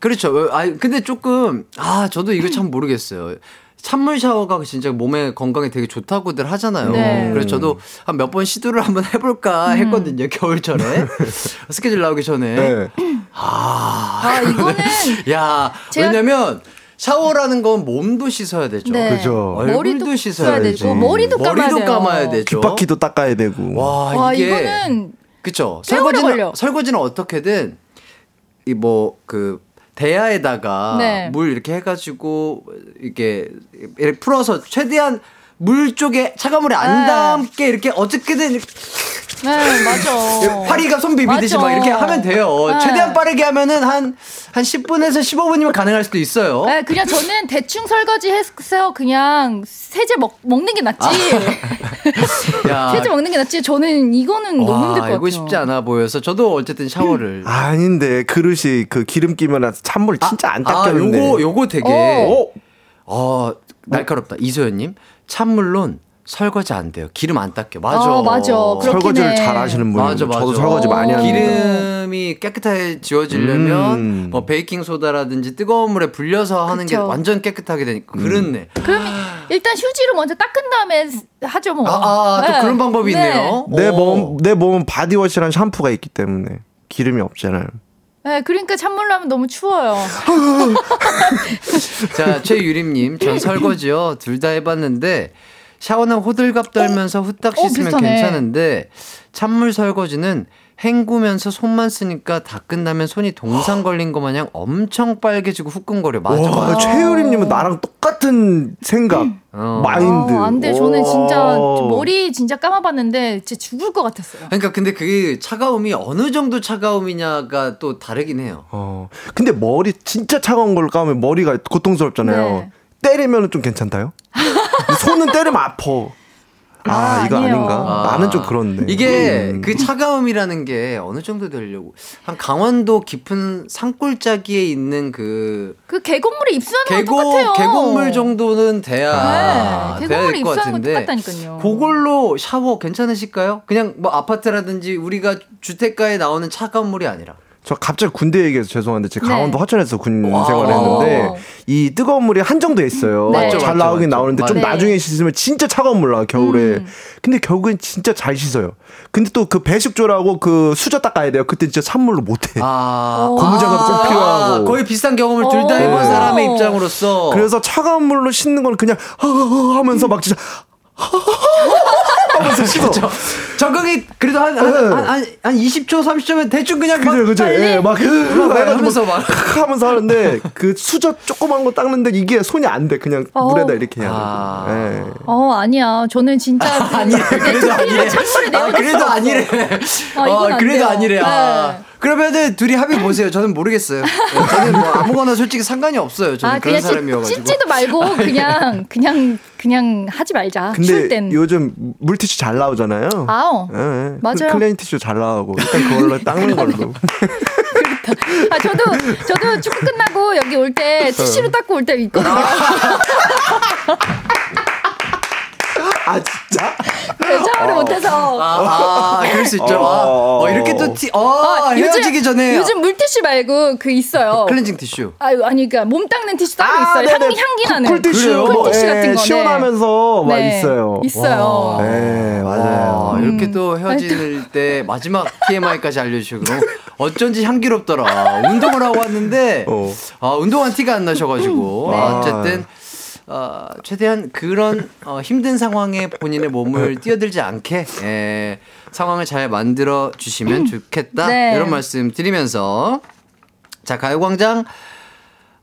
그렇죠. 아, 근데 조금, 아, 저도 이거 참 모르겠어요. 찬물 샤워가 진짜 몸에 건강에 되게 좋다고들 하잖아요. 네. 그래서 저도 한 몇 번 시도를 한번 해볼까 했거든요. 겨울철에. *laughs* *laughs* 스케줄 나오기 전에. 네. 아 이거는 *laughs* 야, 제가- 왜냐면 샤워라는 건 몸도 씻어야 되죠. 네. 그죠. 머리도 씻어야. 되고 머리도 감아야 머리도 돼요. 감아야 되죠. 귓바퀴도 닦아야 되고. 와, 와 이게 이거는 그쵸. 설거지는 걸려. 설거지는 어떻게든 이 뭐 그 대야에다가 네. 물 이렇게 해가지고 이렇게 이렇게 풀어서 최대한 물 쪽에 차가운 물이 안 네. 닿게 이렇게 어떻게든 이렇게 네 맞아. 파리가 손 비비듯이 맞아. 막 이렇게 하면 돼요. 네. 최대한 빠르게 하면은 한, 한 10분에서 15분이면 가능할 수도 있어요. 네, 그냥 저는 대충 설거지 해서 그냥 세제 먹, 먹는 게 낫지. *laughs* 야, 세제 먹는 게 낫지. 저는 이거는 너무 힘들 것 와, 같아요. 이거 쉽지 않아 보여서 저도 어쨌든 샤워를. 아닌데 그릇이 그 기름 끼면 찬물 진짜 안 아, 닦였는데. 요거, 요거 되게. 어. 어, 날카롭다. 이소연님, 찬물론 설거지 안 돼요. 기름 안 닦여. 맞아. 어, 맞아. 설거지를 해. 잘 하시는 분은 맞아, 맞아. 저도 설거지 많이 하는데. 기름이 깨끗하게 지워지려면 음. 뭐 베이킹 소다라든지 뜨거운 물에 불려서 하는 게 그쵸. 완전 깨끗하게 되니까 그렇네. 그럼 일단 휴지로 먼저 닦은 다음에 하죠 뭐. 아, 아, 또 네. 그런 방법이 네. 있네요. 내 오. 몸, 내 몸은 body wash랑 샴푸가 있기 때문에 기름이 없잖아요. 네, 그러니까 찬물로 하면 너무 추워요. *laughs* 자, 최유림님, 전 *laughs* 설거지요. 둘 다 해봤는데, 샤워는 호들갑 떨면서 후딱 어, 씻으면 비슷하네. 괜찮은데, 찬물 설거지는 헹구면서 손만 쓰니까 다 끝나면 손이 동상 걸린 것 마냥 엄청 빨개지고 후끈거려. 맞아, 와. 최유림님은 나랑 똑같은 생각, 어. 마인드. 아, 안 돼. 저는 진짜 오. 머리 진짜 감아봤는데 진짜 죽을 것 같았어요. 그러니까 근데 그 차가움이 어느 정도 차가움이냐가 또 다르긴 해요. 어. 근데 머리 진짜 차가운 걸로 감으면 머리가 고통스럽잖아요. 네. 때리면 좀 괜찮다요? *laughs* 손은 때리면 아파. 아, 아, 이거 아니에요. 아닌가? 아. 나는 좀 그런데. 이게 음. 그 차가움이라는 게 어느 정도 되려고 한 강원도 깊은 산골짜기에 있는 그 그 계곡물에 입수하는 건 계곡 똑같아요. 계곡물 정도는 돼야 네, 돼야 계곡물에 될것 같은데 똑같다니까요. 그걸로 샤워 괜찮으실까요? 그냥 뭐 아파트라든지 우리가 주택가에 나오는 차가운 물이 아니라 저 갑자기 군대 얘기해서 죄송한데 제가 네. 강원도 화천에서 군 와. 생활을 했는데 이 뜨거운 물이 한정돼 있어요. 네. 맞죠, 잘 맞죠, 나오긴 맞죠. 나오는데 좀 네. 나중에 씻으면 진짜 차가운 물 나와 겨울에. 음. 근데 결국엔 진짜 잘 씻어요. 근데 또 그 배식조라고 그 수저 닦아야 돼요. 그때 진짜 찬물로 못해. 아 고무장갑 꼭 아, 필요하고. 거의 비슷한 경험을 둘다 어. 해본 네. 사람의 입장으로서 그래서 차가운 물로 씻는 건 그냥 허허허 하면서 막 진짜 하 면서 씻어. 저, 적응이 그래도 한, 한, 한, 한, 한 20초, 30초면 대충 그냥 막 그죠 그죠. 예, 막 막 하면서 막. 크 하면서 하는데 *laughs* 그 수저 조그만 거 닦는데 이게 손이 안 돼. 그냥 어. 물에다 이렇게 해야 아. 예. 어 아니야. 저는 진짜 *laughs* 아니래, 그래도 아니래. 찬물에 아, 그래도 아니래. 아, 어, 안 그래도 돼요. 아니래. 아. 네. 그러면은 둘이 합의 보세요. 저는 모르겠어요. 네, 저는 뭐 아무거나 솔직히 상관이 없어요. 저는 아 그런 사람이어가지고. 씻지도 말고 그냥 그냥 그냥 하지 말자. 추울 근데 땐. 요즘 물티슈 잘 나오잖아요. 아우. 예, 예. 맞아요. clean 티슈 잘 나오고 일단 그걸로 *laughs* 닦는 걸로. 아 저도 저도 축구 끝나고 여기 올 때 티슈로 닦고 올 때 있거든요. *laughs* 아 진짜? *laughs* 네, 샤워를 못해서. 아, 아, 그럴 수 있죠. 아, 어, 이렇게 또 티, 어, 아, 헤어지기 전에 요즘 물티슈 말고 그 있어요. 클렌징 티슈. 아 아니 그러니까 몸 닦는 티슈 따로 있어요. 향. 향기 나는. 쿨티슈, 뭐, 쿨티슈 예, 같은 거. 시원하면서 막 네. 있어요. 있어요. 네, 맞아요. 아, 이렇게 또 헤어질 때 마지막 TMI까지 알려주시고 어쩐지 향기롭더라. 운동을 하고 왔는데 어. 아, 운동한 티가 안 나셔가지고 네. 아, 어쨌든 어, 최대한 그런 어, 힘든 상황에 본인의 몸을 뛰어들지 않게 예, 상황을 잘 만들어 주시면 좋겠다 네. 이런 말씀 드리면서 자 가요광장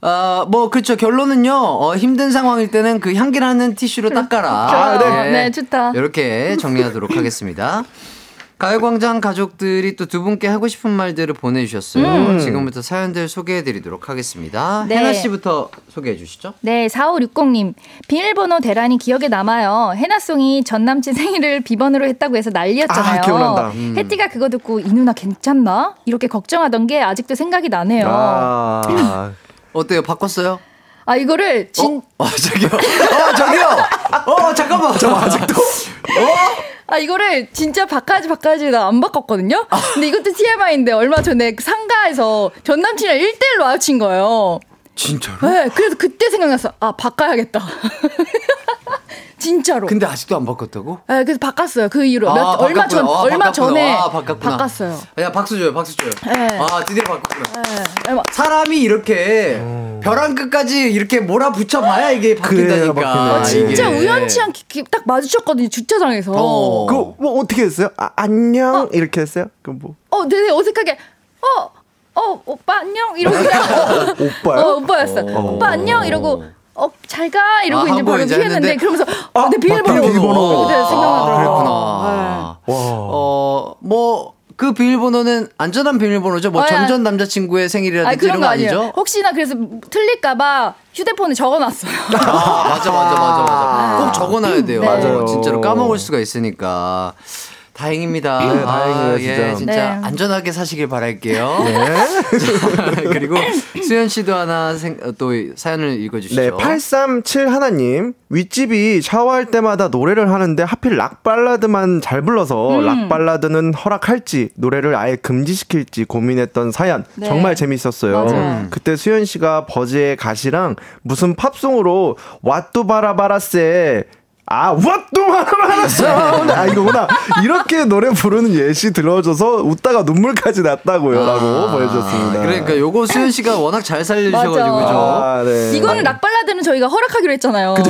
어, 뭐, 그렇죠. 결론은요, 어, 힘든 상황일 때는 그 향기나는 티슈로 닦아라. 아, 네. 네, 좋다. 이렇게 정리하도록 하겠습니다. 가요광장 가족들이 또 두 분께 하고 싶은 말들을 보내주셨어요. 지금부터 사연들 소개해드리도록 하겠습니다. 네. 해나 씨부터 소개해 주시죠. 네, 4560님. 비밀번호 대란이 기억에 남아요. 해나송이 전 남친 생일을 비번으로 했다고 해서 난리였잖아요. 아, 기억난다. 음. 혜띠가 그거 듣고 이 누나 괜찮나? 이렇게 걱정하던 게 아직도 생각이 나네요. 아, 아, *laughs* 어때요? 바꿨어요? 이거를 진, 어, 저기요. 어, 저기요. 어, 잠깐만. 저 아직도. 아, 이거를 진짜 바꿔야지 바꿔야지 나 안 바꿨거든요? 근데 이것도 TMI인데 얼마 전에 그 상가에서 전 남친이랑 1대1로 마주친 거예요. 진짜로? 네, 그래서 그때 생각났어. 아, 바꿔야겠다. *laughs* 진짜로. 근데 아직도 안 바꿨다고? 네, 그래서 바꿨어요. 그 이후로. 몇, 아, 얼마 전, 바꿨구나. 아, 얼마 바꿨구나. 전에 아, 바꿨구나. 바꿨어요. 야, 박수 줘요, 박수 줘요. 네. 아, 드디어 바꿨구나. 네, 막 사람이 이렇게 벼랑 끝까지 이렇게 몰아붙여 봐야 이게 바뀐다니까. 아, 진짜 이게. 우연치 않게 딱 마주쳤거든요, 주차장에서. 어. 어, 그거 뭐 어떻게 했어요? 아, 안녕 이렇게 했어요? 그럼 뭐 되게 어색하게, 어, 어, 오빠 안녕? 이러고. *laughs* 오빠요? 어, 오빠였어. 오빠 안녕? 이러고, 어, 잘 가? 이러고 아, 이제 바로 이제 피했는데, 했는데, 그러면서, 아, 어, 내 비밀번호. 비밀번호. 그때 아, 생각나더라고요. 그랬구나. 와. 어, 뭐, 그 비밀번호는 안전한 비밀번호죠. 뭐 아, 전전 남자친구의 생일이라든지 아니, 그런 이런 거거 아니에요. 아니죠? 혹시나 그래서 틀릴까봐 휴대폰에 적어놨어요. 아, 맞아, 맞아, 맞아, 맞아. 꼭 적어놔야 돼요. 네. 맞아요. 진짜로 까먹을 수가 있으니까. 다행입니다. 네, 다행이에요, 예, 진짜. 진짜 네. 안전하게 사시길 바랄게요. 네. *laughs* 그리고 수현 씨도 하나 생, 어, 또 사연을 읽어주시죠. 네, 837 하나님. 윗집이 샤워할 때마다 노래를 하는데 하필 락 발라드만 잘 불러서 음. 락 발라드는 허락할지 노래를 아예 금지시킬지 고민했던 사연. 네. 정말 재밌었어요. 맞아요. 그때 수현 씨가 버즈의 가시랑 무슨 팝송으로 왓뚜 바라바라세 아, 왓뚜 바라바라세 아, 이거구나. 이렇게 노래 부르는 예시 들어줘서 웃다가 눈물까지 났다고요. 라고 보여줬습니다. 그러니까 요거 수현 씨가 *laughs* 워낙 잘 살려주셔가지고 맞아. 그죠? 아, 네. 이거는 락발라드는 저희가 허락하기로 했잖아요. *laughs*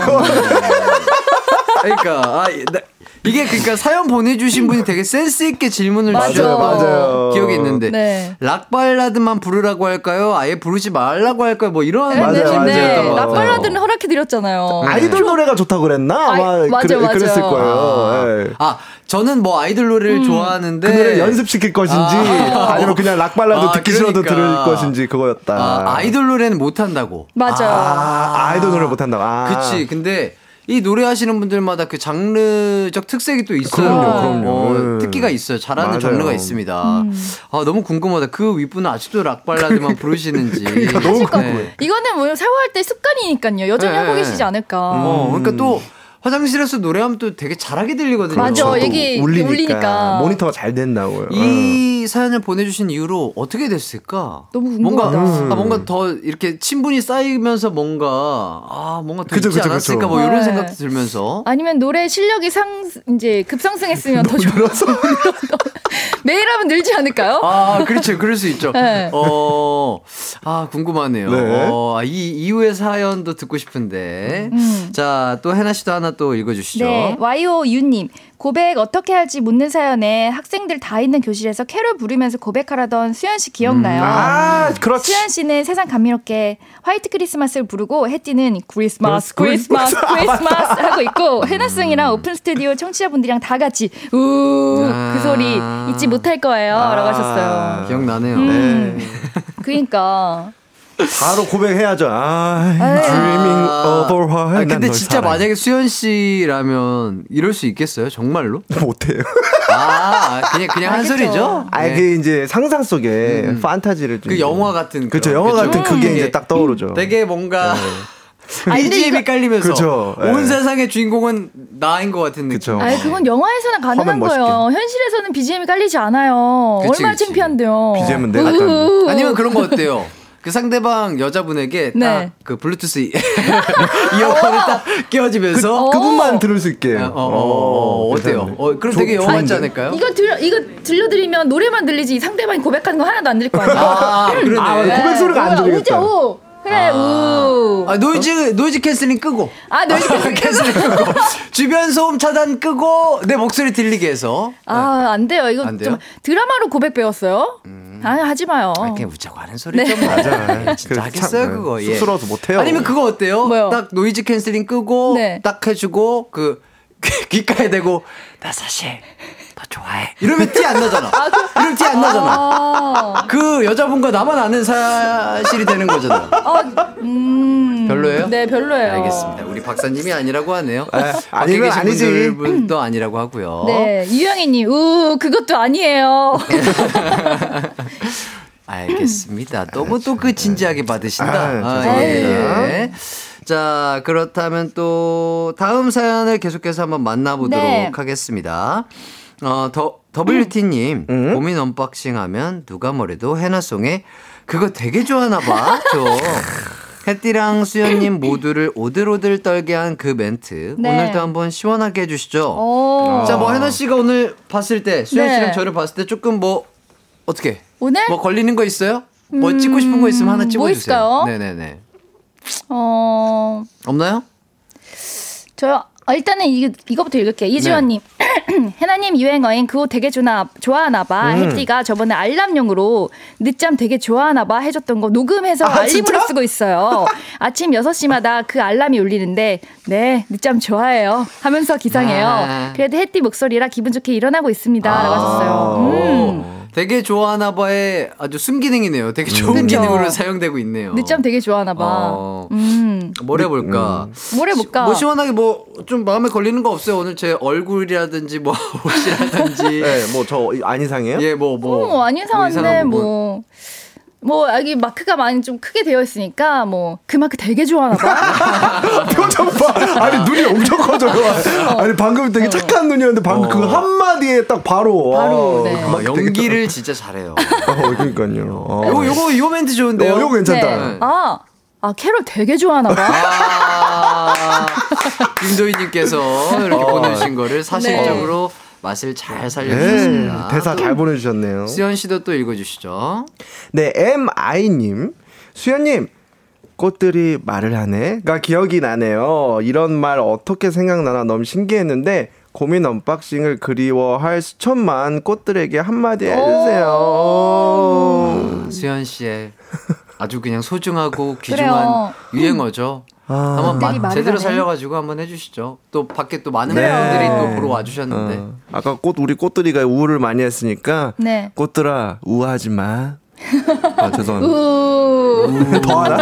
그러니까 아, 나- 이게 그러니까 사연 보내주신 분이 되게 센스 있게 질문을 맞아. 주셔서 맞아요. 기억이 있는데 네. 락 발라드만 부르라고 할까요? 아예 부르지 말라고 할까요? 뭐 이런 네, 맞아요, 네, 맞아요. 네. 맞아요. 락발라드는 허락해 드렸잖아요. 아이돌 노래가 좋다고 그랬나? 아마 아이, 맞아, 그래, 맞아. 그랬을 거예요. 아, 예. 아, 저는 뭐 아이돌 노래를 좋아하는데 그 노래 연습시킬 것인지 아. 아. 니면 그냥 락 발라드 아, 듣기 싫어도 그러니까. 들을 것인지 그거였다. 아, 아이돌 노래는 못 한다고. 맞아요. 아, 아이돌 노래 못 한다. 아. 그치. 근데 이 노래하시는 분들마다 그 장르적 특색이 또 있어요. 그럼요, 그럼요. 어, 음. 특기가 있어요. 잘하는 맞아요. 장르가 있습니다. 아, 너무 궁금하다. 그 윗분은 아직도 락 발라드만 부르시는지. *laughs* 그러니까 너무 네. 궁금해. 이거는 뭐 샤워할 때 습관이니까요. 여전히 네. 하고 계시지 않을까. 어, 그러니까 또 화장실에서 노래하면 또 되게 잘하게 들리거든요. 맞아. 또 이게 울리니까. 울리니까. 모니터가 잘 된다고요. 이 사연을 보내주신 이후로 어떻게 됐을까? 너무 뭔가 궁금하다. 아, 뭔가 더 이렇게 친분이 쌓이면서 뭔가 아 뭔가 더 그죠, 있지 그죠, 않았을까 그죠. 뭐 이런 네. 생각도 들면서 아니면 노래 실력이 상 이제 급상승했으면 더 좋아. *laughs* 매일 하면 늘지 않을까요? 아 그렇죠 그럴 수 있죠. 네. 어아 궁금하네요. 네. 어, 아, 이 이후의 사연도 듣고 싶은데 음. 자또 해나 씨도 하나 또 읽어주시죠. 네, 와이오 유님 고백 어떻게 할지 묻는 사연에 학생들 다 있는 교실에서 캐롤 부르면서 고백하라던 수현 씨 기억나요? 아, 그렇지. 수현 씨는 세상 감미롭게 White Christmas를 부르고 혜띠는 크리스마스 크리스마스. 크리스마스 하고 있고 해나송이랑 오픈 스튜디오 청취자분들이랑 다 같이 우그 아. 소리 잊지 못할 거예요라고 하셨어요. 기억나네요. 음. 네. 그러니까 바로 고백해야죠. 아, 아유. dreaming of a while. 아, 난 근데 널 진짜 사랑해. 만약에 수현 씨라면 이럴 수 있겠어요? 정말로? *laughs* 못해요. 아, 그냥 그냥 한. 소리죠? 아, 네. 그 이제 상상 속에 판타지를 좀. 그 영화 같은 그렇죠. 영화 그쵸? 같은 그게 되게- 이제 딱 떠오르죠. 되게 뭔가 *laughs* BGM이 이거- 깔리면서 그쵸, 예. 온 세상의 주인공은 나인 것 같은 느낌. 그쵸. 아니 그건 영화에서는 가능한. 거예요. 현실에서는 BGM이 깔리지 않아요. 그치, 얼마나 그치. 창피한데요. BGM은 내가 아니면 그런 거 어때요? 그 상대방 여자분에게 네. 딱그 블루투스 이- *laughs* 이어폰을 딱 끼워지면서 그 분만 들을 수 있게. 어, 어, 어, 어, 때요. 어, 그럼 조- 되게 영화 같지 좋은데? 않을까요? 이거 들 이거 들려드리면 노래만 들리지 상대방이 고백하는 거 하나도 안 들릴 거 아니에요. 아, 그러네. 아. 고백 소리가 안 들리겠다. 우죠, 우. 그래, 우. 아, noise noise canceling 끄고. 아, noise *laughs* canceling 끄고. 주변 소음 차단 끄고 내 목소리 들리게 해서. 아, 안 돼요. 이거 안 돼요? 음. 좀 드라마로 고백 배웠어요? 아니, 하지 마요. 아, 그냥 웃자고 하는 소리죠. 네. 뭐. 맞아. 진짜 그 하겠어요 참, 그거. 예. 쑥스러워서 못해요. 아니면 그거 어때요? 뭐요? 딱 noise canceling 끄고 네. 딱 해주고 그 *laughs* 귓가에 대고 나 사실 너 좋아해. 이러면 티 안 나잖아. 이러면 티 안 나잖아. 아, 그 여자분과 나만 아는 사실이 되는 거잖아. 아, 음. 별로예요? 네, 별로예요. 알겠습니다. 우리 박사님이 아니라고 하네요. 아, 아니면 아니지. 분들도 아니라고 하고요. 네, 유영희님, 우, 그것도 아니에요. *laughs* 알겠습니다. 너무 또 그 진지하게 받으신다. 아, 예, 예. 자, 그렇다면 또 다음 사연을 계속해서 한번 만나보도록 네. 하겠습니다. 어, 더, WT님, 음? 고민 언박싱 하면 누가 뭐래도 해나송에 그거 되게 좋아하나 봐. 저. *laughs* 햇띠랑 수연님 모두를 오들오들 떨게 한 그 멘트. 네. 오늘도 한번 시원하게 해주시죠. 오. 자, 뭐 해나 씨가 오늘 봤을 때, 수연 네. 씨랑 저를 봤을 때 조금 뭐, 어떻게? 오늘? 뭐 걸리는 거 있어요? 뭐 찍고 싶은 거 있으면 하나 뭐 찍어주세요. 있을까요? 네네네. 어, 없나요? 저요. 아, 일단은 이, 이거부터 읽을게요. 이지원님. 네. *clears throat* 해나님 유행어인 그거 되게 좋나, 좋아하나봐. 음. 혜띠가 저번에 알람용으로 늦잠 되게 좋아하나봐 해줬던 거 녹음해서 아, 알림으로 진짜? 쓰고 있어요. 아침 6시마다 그 알람이 울리는데, 네, 늦잠 좋아해요. 하면서 기상해요. 아. 그래도 혜띠 목소리라 기분 좋게 일어나고 있습니다. 라고 하셨어요. 음. 되게 좋아하나 봐의 아주 순기능이네요. 되게 좋은 그쵸. 기능으로 사용되고 있네요. 늦잠 되게 좋아하나 봐. 어. 음. 뭘 해볼까? 뭘 해볼까? 뭐 시원하게 뭐 좀 마음에 걸리는 거 없어요? 오늘 제 얼굴이라든지 뭐 *laughs* 옷이라든지. 네, 뭐저 안 이상해요? 예, 뭐 뭐. 어, 안 이상한데 이상한 부분. 뭐. 뭐 여기 마크가 많이 좀 크게 되어 있으니까 뭐 그 마크 되게 좋아하나 봐. *laughs* 표정 봐. 아니 눈이 엄청 커져요. 아니 방금 되게 착한 눈이었는데 방금 그 한 마디에 딱 바로. 바로, 와, 네. 그막 어, 되게 연기를 진짜 잘해요. 딱- *laughs* 어, 그러니까요. 어. 요거 요거 요 멘트 좋은데요. 어, 요거 괜찮다. 네. 아, 아 캐롤 되게 좋아하나 봐. 아, 김도희님께서 이렇게 어. 보내주신 거를 사실적으로 맛을 잘 네, 살려주셨습니다. 대사 잘 보내주셨네요. 수현 씨도 또 읽어주시죠. 네, MI님. 수현님, 꽃들이 말을 하네?가 기억이 나네요. 이런 말 어떻게 생각나나 너무 신기했는데, 고민 언박싱을 그리워할 수천만 꽃들에게 한마디 해주세요. 수현 씨의 아주 그냥 소중하고 귀중한 그래요. 유행어죠. 아. 한번 말을 제대로. 살려가지고 한번 해주시죠. 또 밖에 또 많은 네. 분들이 또 보러 와주셨는데. 어, 아까 꽃 우리 꽃들이가 우울을 많이 했으니까 네. 꽃들아 우하지 마. 아, *laughs* 죄송합니다. 우. 더 하나?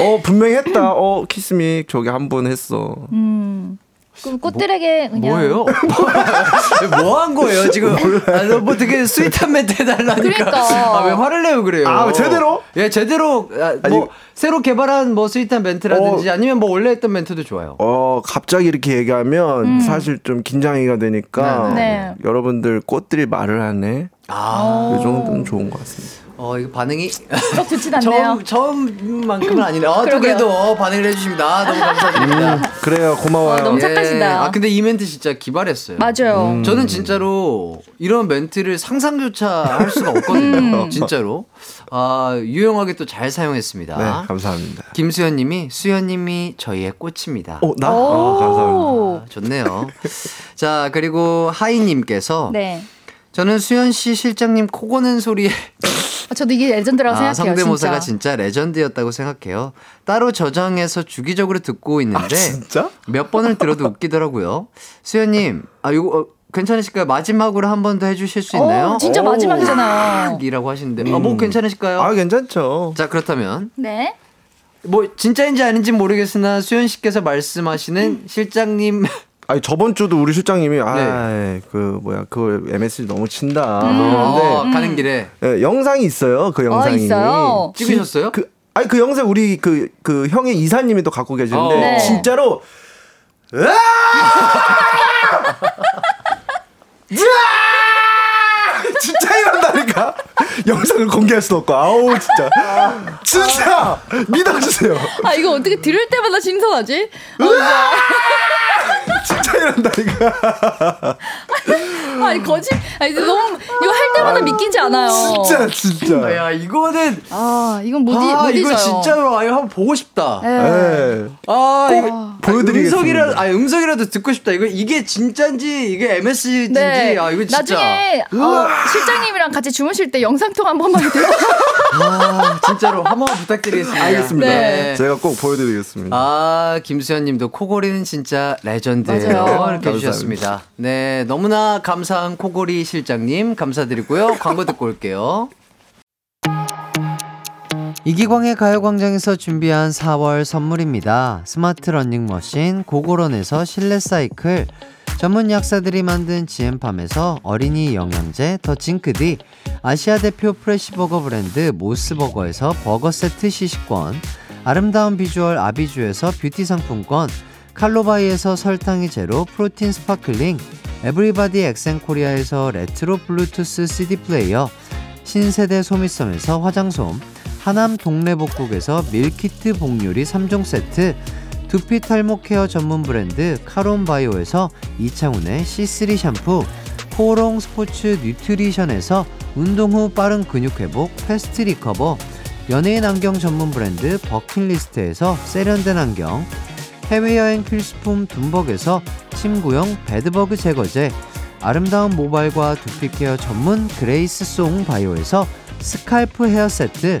어 분명히 했다. 어 키스미 저기 한 번 했어. 음. 그럼 꽃들에게 그냥 뭐예요? *laughs* 뭐 한 거예요 지금? 아, 너뭐 되게 sweet한 멘트 해달라니까. 그러니까. 아, 왜 화를 내요 그래요? 아, 제대로? 예 제대로. 아, 아니, 뭐 새로 개발한 뭐 sweet한 멘트라든지 어. 아니면 뭐 원래 했던 멘트도 좋아요. 어 갑자기 이렇게 얘기하면 사실 좀 긴장이가 되니까 음. 네. 여러분들 꽃들이 말을 하네. 아, 이 정도는 좋은 것 같습니다. 어 이거 반응이 썩 좋진 않네요. 처음 처음만큼은 아니네. 어, 또 그러게요. 그래도 반응을 해주십니다. 너무 감사드립니다. 그래요 고마워요. 어, 너무 착하시다. 아 근데 이 멘트 진짜 기발했어요. 맞아요. 음. 저는 진짜로 이런 멘트를 상상조차 할 수가 없거든요. 음. 진짜로. 아, 유용하게 또 잘 사용했습니다. 네 감사합니다. 김수현 님이 수현 님이 저희의 꽃입니다. 어 나? 어, 감사합니다. 오. 아, 좋네요. 자, 그리고 하이 님께서 네. 저는 수현 씨 실장님 코 고는 소리에 아, 저도 이게 레전드라고 아, 생각해요. 성대모사가 진짜. 진짜. 레전드였다고 생각해요. 따로 저장해서 주기적으로 듣고 있는데 아, 진짜? 몇 번을 들어도 웃기더라고요. 수현님, 아 이거 어, 괜찮으실까요? 마지막으로 한 번 더 해주실 수 있나요? 어, 진짜 오. 마지막이잖아요. 이라고 하시는데, 아, 뭐 괜찮으실까요? 아 괜찮죠. 자 그렇다면 네. 뭐 진짜인지 아닌지 모르겠으나 수현 씨께서 말씀하시는 실장님 아니 저번 주도 우리 실장님이 네. 아그 뭐야 그 MSG 너무 친다. 음. 어, 그러는데 가는 길에 예, 영상이 있어요. 그 영상이. 있어요? 찍으셨어요? 그 아니 그 영상 우리 그그 형의 이사님이 또 갖고 계시는데 어. 네. 진짜로! *laughs* 진짜 이런다니까 영상을 공개할 수도 없고 아우 진짜 진짜 믿어주세요 아 이거 어떻게 들을 때마다 신선하지? 아, *laughs* 진짜 이런다니까 아니 거짓 아니 너무 이거 할 때마다 믿기지 않아요. 진짜 진짜 야 이거는 아 이건 못, 잊- 아, 못 이거 잊어요. 진짜로 아 이거 한번 보고 싶다. 네. 예. 아, 꼭 이거 보여드리겠습니다. 음성이라, 아, 음성이라도 듣고 싶다. 이거 이게 진짜인지 이게 MSG인지 네. 아 이거 진짜. 나중에 어, 실장님이랑 같이 주무실 때 영상통 한 번만 해도 *laughs* 아, 진짜로 한 번 부탁드리겠습니다. 알겠습니다 네. 제가 꼭 보여드리겠습니다 아, 김수현님도 코골이는 진짜 레전드예요. 이렇게 해주셨습니다. 네, 너무나 감사한 코골이 실장님 감사드리고요. 광고 듣고 올게요. 이기광의 가요광장에서 준비한 4월 선물입니다. 스마트 러닝머신 고고런에서 실내 사이클, 전문 약사들이 만든 지엠팜에서 어린이 영양제 더 징크디, 아시아 대표 프레시버거 브랜드 모스버거에서 버거 세트 시식권, 아름다운 비주얼 아비주에서 뷰티 상품권, 칼로바이에서 설탕이 제로 protein sparkling, 에브리바디 엑센코리아에서 레트로 블루투스 CD 플레이어, 신세대 소미섬에서 화장솜, 하남 동래복국에서 밀키트 복요리 3종 세트, 두피 탈모 케어 전문 브랜드 카론바이오에서 이창훈의 C3 샴푸, 코오롱 스포츠 뉴트리션에서 운동 후 빠른 근육 회복 fast recover, 연예인 안경 전문 브랜드 버킷리스트에서 세련된 안경, 해외여행 필수품 둠벅에서 침구용 bedbug 제거제, 아름다운 모발과 두피 케어 전문 그레이스 송 바이오에서 scalp hair 세트,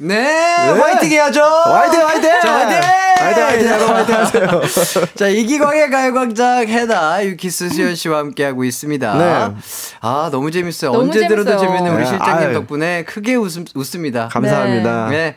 네, 화이팅 해야죠. 화이팅 화이팅 자, 화이팅! 화이팅 화이팅 여러분 화이팅 하세요 *laughs* 자, 이기광의 가요광장 해다 유키스 수현 씨와 함께하고 있습니다. 네. 아, 너무 재밌어요. 너무 언제 들어도 재밌어요. 재밌는 우리 네, 실장님 아유. 덕분에 크게 웃음, 웃습니다. 감사합니다 네.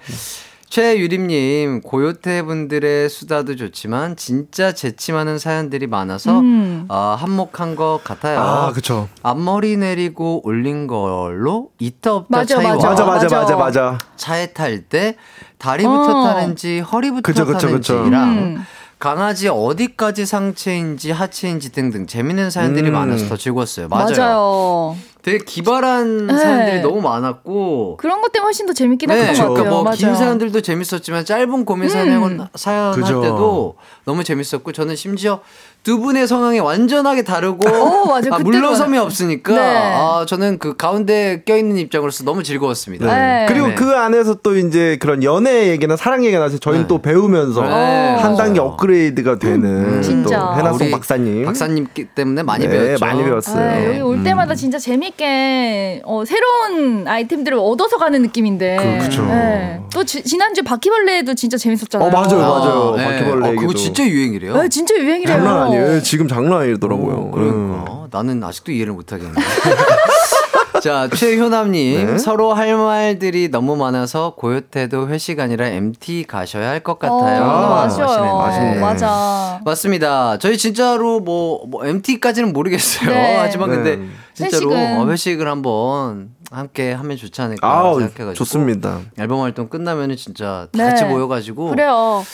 최유림님, 고요태 분들의 수다도 좋지만 진짜 재치 많은 사연들이 많아서 음. 아, 한몫한 것 같아요. 아 그쵸 앞머리 내리고 올린 걸로 있다 없다 맞아, 차이와 맞아. 맞아 맞아 맞아. 맞아 차에 탈 때 다리부터 어. 타는지 허리부터 그쵸, 그쵸, 그쵸. 타는지랑 음. 강아지 어디까지 상체인지 하체인지 등등 재밌는 사연들이 음. 많아서 더 즐거웠어요. 맞아요. 맞아요. 되게 기발한 네. 사연들이 너무 많았고 그런 것 때문에 훨씬 더 재밌긴 네, 했던 것 그러니까 같아요. 뭐긴 맞아요. 사연들도 재밌었지만 짧은 고민 사연 음. 사연. 할 때도 너무 재밌었고 저는 심지어 두 분의 성향이 완전하게 다르고 어, 맞아. 아, 물러섬이 없으니까 네. 아, 저는 그 가운데 껴있는 입장으로서 너무 즐거웠습니다. 네. 그리고 네. 그 안에서 또 이제 그런 연애 얘기나 사랑 얘기가 나서 저희는 네. 또 배우면서 네, 한 단계. 업그레이드가 되는 음, 진짜. 또 해나송 우리 박사님 박사님 때문에 많이 네, 배웠죠. 많이 배웠어요. 아, 여기 올 때마다 진짜 재밌게 어, 새로운 아이템들을 얻어서 가는 느낌인데. 그-. 네. 또 지, 지난주 바퀴벌레도 진짜 재밌었잖아요. 어 맞아요 맞아요 네. 바퀴벌레 어, 얘기도 그거 진짜 유행이래요. 네, 진짜 유행이래요. 아니에요 지금 장난 아니더라고요 어, 그러니까 음. 나는 아직도 이해를 못 하겠네. *laughs* 자, 최효남님. 네. 서로 할 말들이 너무 많아서 고요태도 회식 아니라 MT 가셔야 할 것 같아요. 어, 아, 아쉬워요. 맞아. 맞습니다. 저희 진짜로 뭐, 뭐 MT까지는 모르겠어요. 네. 하지만 근데 네. 진짜로 회식은. 어, 회식을 한번 함께 하면 좋지 않을까 아우 생각해가지고 좋습니다 앨범 활동 끝나면은 진짜 다 네. 같이 모여가지고 그래요.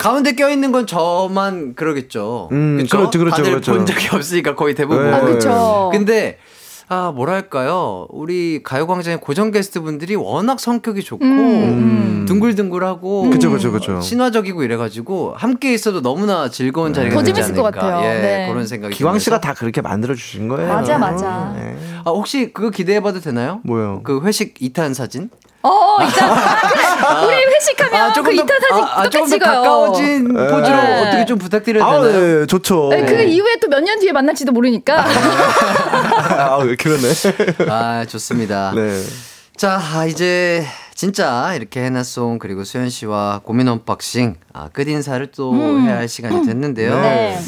가운데 껴있는 건 저만 그러겠죠. 음, 그쵸? 그렇죠, 그렇죠, 다들 그렇죠. 본 적이 없으니까 거의 대부분. 네. 아, 그쵸. 근데 아 뭐랄까요 우리 가요광장의 고정 게스트 분들이 워낙 성격이 좋고 음. 둥글둥글하고 그쵸, 그쵸, 그쵸. 친화적이고 이래가지고 함께 있어도 너무나 즐거운 자리가 더 되지 재밌을 것 않을까. 같아요. 예, 네. 그런 생각이 기광 씨가. 다 그렇게 만들어 주신 거예요 맞아, 맞아. 네. 아 혹시 그거 기대해봐도 되나요? 뭐요 그 회식 2탄 사진? 어, 일단 아, *laughs* 우리 회식하면 그 이탄 사진 아, 아, 똑같이 조금 더 찍어요. 가까워진 포즈로 네. 어떻게 좀 부탁드려도 아, 되나요? 네, 좋죠. 네, 그 이후에 또 몇 년 뒤에 만날지도 모르니까. 아, 그러네. 아 좋습니다. 네. 자, 아, 이제 진짜 이렇게 해나송 그리고 수현 씨와 고민 unboxing 아, 끝 인사를 또 음. 해야 할 시간이 됐는데요. 네.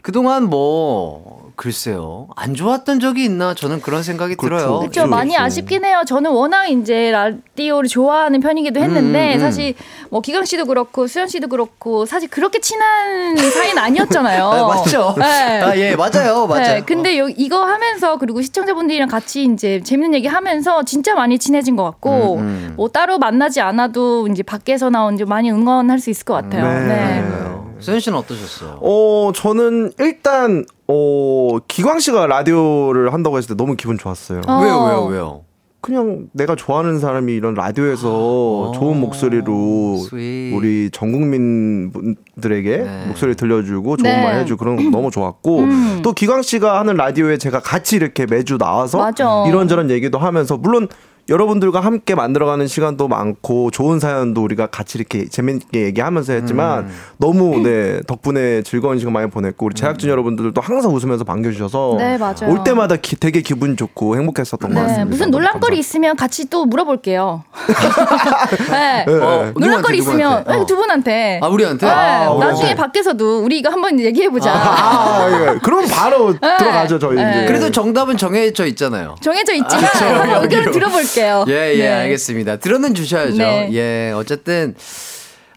그동안 뭐 글쎄요 안 좋았던 적이 있나 저는 그런 생각이 들어요. 그렇죠. 많이 아쉽긴 해요. 저는 워낙 이제 라디오를 좋아하는 편이기도 했는데 음, 음. 사실 뭐 기강 씨도 그렇고 수현 씨도 그렇고 사실 그렇게 친한 사이는 아니었잖아요. *laughs* 아, 맞죠. 네. 아, 예, 맞아요. 맞아요. 네, 근데 요, 이거 하면서 그리고 시청자분들이랑 같이 이제 재밌는 얘기 하면서 진짜 많이 친해진 것 같고 음, 음. 뭐 따로 만나지 않아도 이제 밖에서 나온 이제 많이 응원할 수 있을 것 같아요. 네. 네. 수현 씨는 어떠셨어요? 어, 저는 일단, 어, 기광 씨가 라디오를 한다고 했을 때 너무 기분 좋았어요. 어. 왜요, 왜요, 왜요? 그냥 내가 좋아하는 사람이 이런 라디오에서 좋은 목소리로 sweet. 우리 전 국민 분들에게 네. 목소리 들려주고 좋은 네. 말 해주고 그런 거 너무 좋았고 음. 또 기광 씨가 하는 라디오에 제가 같이 이렇게 매주 나와서 맞아. 이런저런 얘기도 하면서 물론 여러분들과 함께 만들어가는 시간도 많고 좋은 사연도 우리가 같이 이렇게 재밌게 얘기하면서 했지만 음. 너무 네 덕분에 즐거운 시간 많이 보냈고 우리 제작진 여러분들도 항상 웃으면서 반겨주셔서 네, 맞아요. 올 때마다 기- 되게 기분 좋고 행복했었던 것 네, 같습니다. 무슨 너무 논란거리 있으면 같이 또 물어볼게요. *laughs* 네. 어, 네. 논란거리 누구한테, 있으면? 어. 네, 두 분한테. 아, 우리한테? 네, 아, 나중에 우리한테. 밖에서도 우리 이거 한번 얘기해보자. 아, 예. 그럼 바로 들어가죠, 저희. 네. 이제. 그래도 정답은 정해져 있잖아요. 정해져 있지만 아, 저 한번 의견을. 들어볼게요. 예, 예, 네. 알겠습니다. 들어는 주셔야죠. 네. 예, 어쨌든,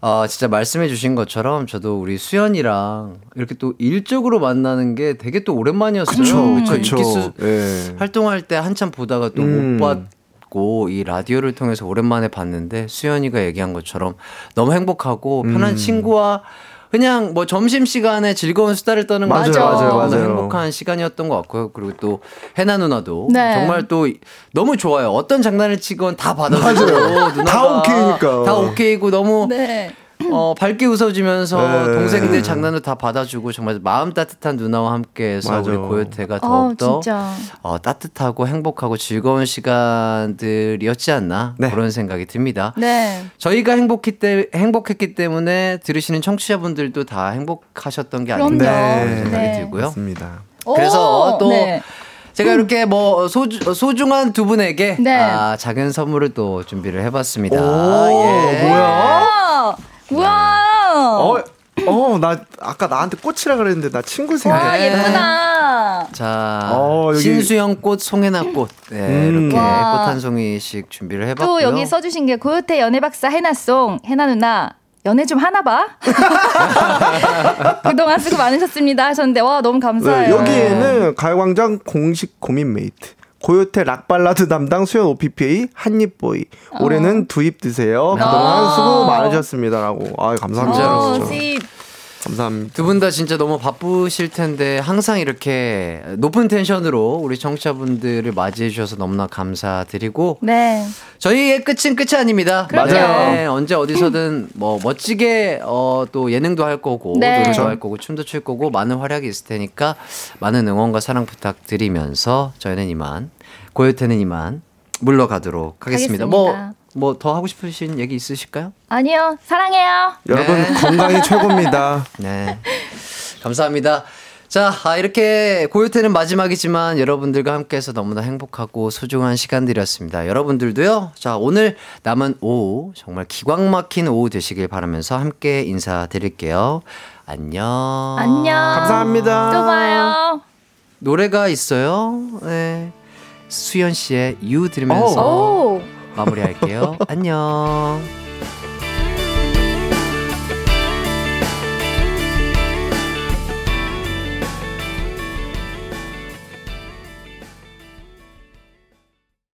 어, 진짜 말씀해 주신 것처럼 저도 우리 수연이랑 이렇게 또 일적으로 만나는 게 되게 또 오랜만이었어요. 그쵸, 그쵸? 예. 활동할 때 한참 보다가 또못 음. 봤고 이 라디오를 통해서 오랜만에 봤는데 수연이가 얘기한 것처럼 너무 행복하고 편한 음. 친구와 그냥 뭐 점심 시간에 즐거운 수다를 떠는 맞아요, 것처럼 맞아요, 너무 맞아요. 행복한 시간이었던 것 같고요. 그리고 또 해나 누나도 네. 정말 또 너무 좋아요. 어떤 장난을 치건 다 받아주고 누나가 다 오케이니까. 다 오케이고 너무 네. 어, 밝게 웃어주면서 네. 동생들 장난도 다 받아주고 정말 마음 따뜻한 누나와 함께해서 맞아. 우리 고요태가 아, 더욱더 진짜. 어, 따뜻하고 행복하고 즐거운 시간들이었지 않나 네. 그런 생각이 듭니다. 네. 저희가 행복했기, 때, 행복했기 때문에 들으시는 청취자분들도 다 행복하셨던 게. 아닌가 네. 그런 생각이 네. 들고요. 맞습니다. 그래서 오, 또 네. 제가 이렇게 뭐 소주, 소중한 두 분에게 네. 아, 작은 선물을 또 준비를 해봤습니다. 오, 예. 뭐야? 아, 우와. 어, 어, 나 아까 나한테 꽃이라 그랬는데 나 친구 생각. 와, 예쁘다. 자, 어, 여기- 신수현 꽃, 송해나 꽃. 네, 음. 이렇게 와. 꽃한 송이씩 준비를 해봤고요. 또 여기 써주신 게 고요태 연애 박사 해나송 해나 누나 연애 좀 하나 봐. *laughs* 그동안 수고 많으셨습니다 하셨는데 와 너무 네, 감사해요. 여기에는 가요광장 공식 고민 mate. 고요태 락발라드 담당 수현 오빠 한입 boy 올해는 두입 드세요. 그동안 어. 수고 많으셨습니다라고. 아 감사합니다. 어. 감사합니다. 두 분 다 진짜 너무 바쁘실 텐데 항상 이렇게 높은 텐션으로 우리 청취자분들을 맞이해 주셔서 너무나 감사드리고 네. 저희의 끝은 끝이 아닙니다. 그럼요. 네, 언제 어디서든 뭐 멋지게 어, 또 예능도 할 거고 네. 노래도 할 거고 춤도 출 거고 많은 활약이 있을 테니까 많은 응원과 사랑 부탁드리면서 저희는 이만 고요태는 이만 물러가도록 하겠습니다. 하겠습니다. 뭐뭐 더 하고 싶으신 얘기 있으실까요? 아니요 사랑해요. 여러분 네. 건강이 *laughs* 최고입니다. 네. 감사합니다. 자, 아, 이렇게 고요태는 마지막이지만 여러분들과 함께해서 너무나 행복하고 소중한 시간들이었습니다. 여러분들도요, 자, 오늘 남은 오후, 정말 기광 막힌 오후 되시길 바라면서 함께 인사드릴게요. 안녕. 안녕. 감사합니다. 또 봐요. 노래가 있어요. 네. 수현 씨의 유 들으면서 오. 마무리할게요. 안녕.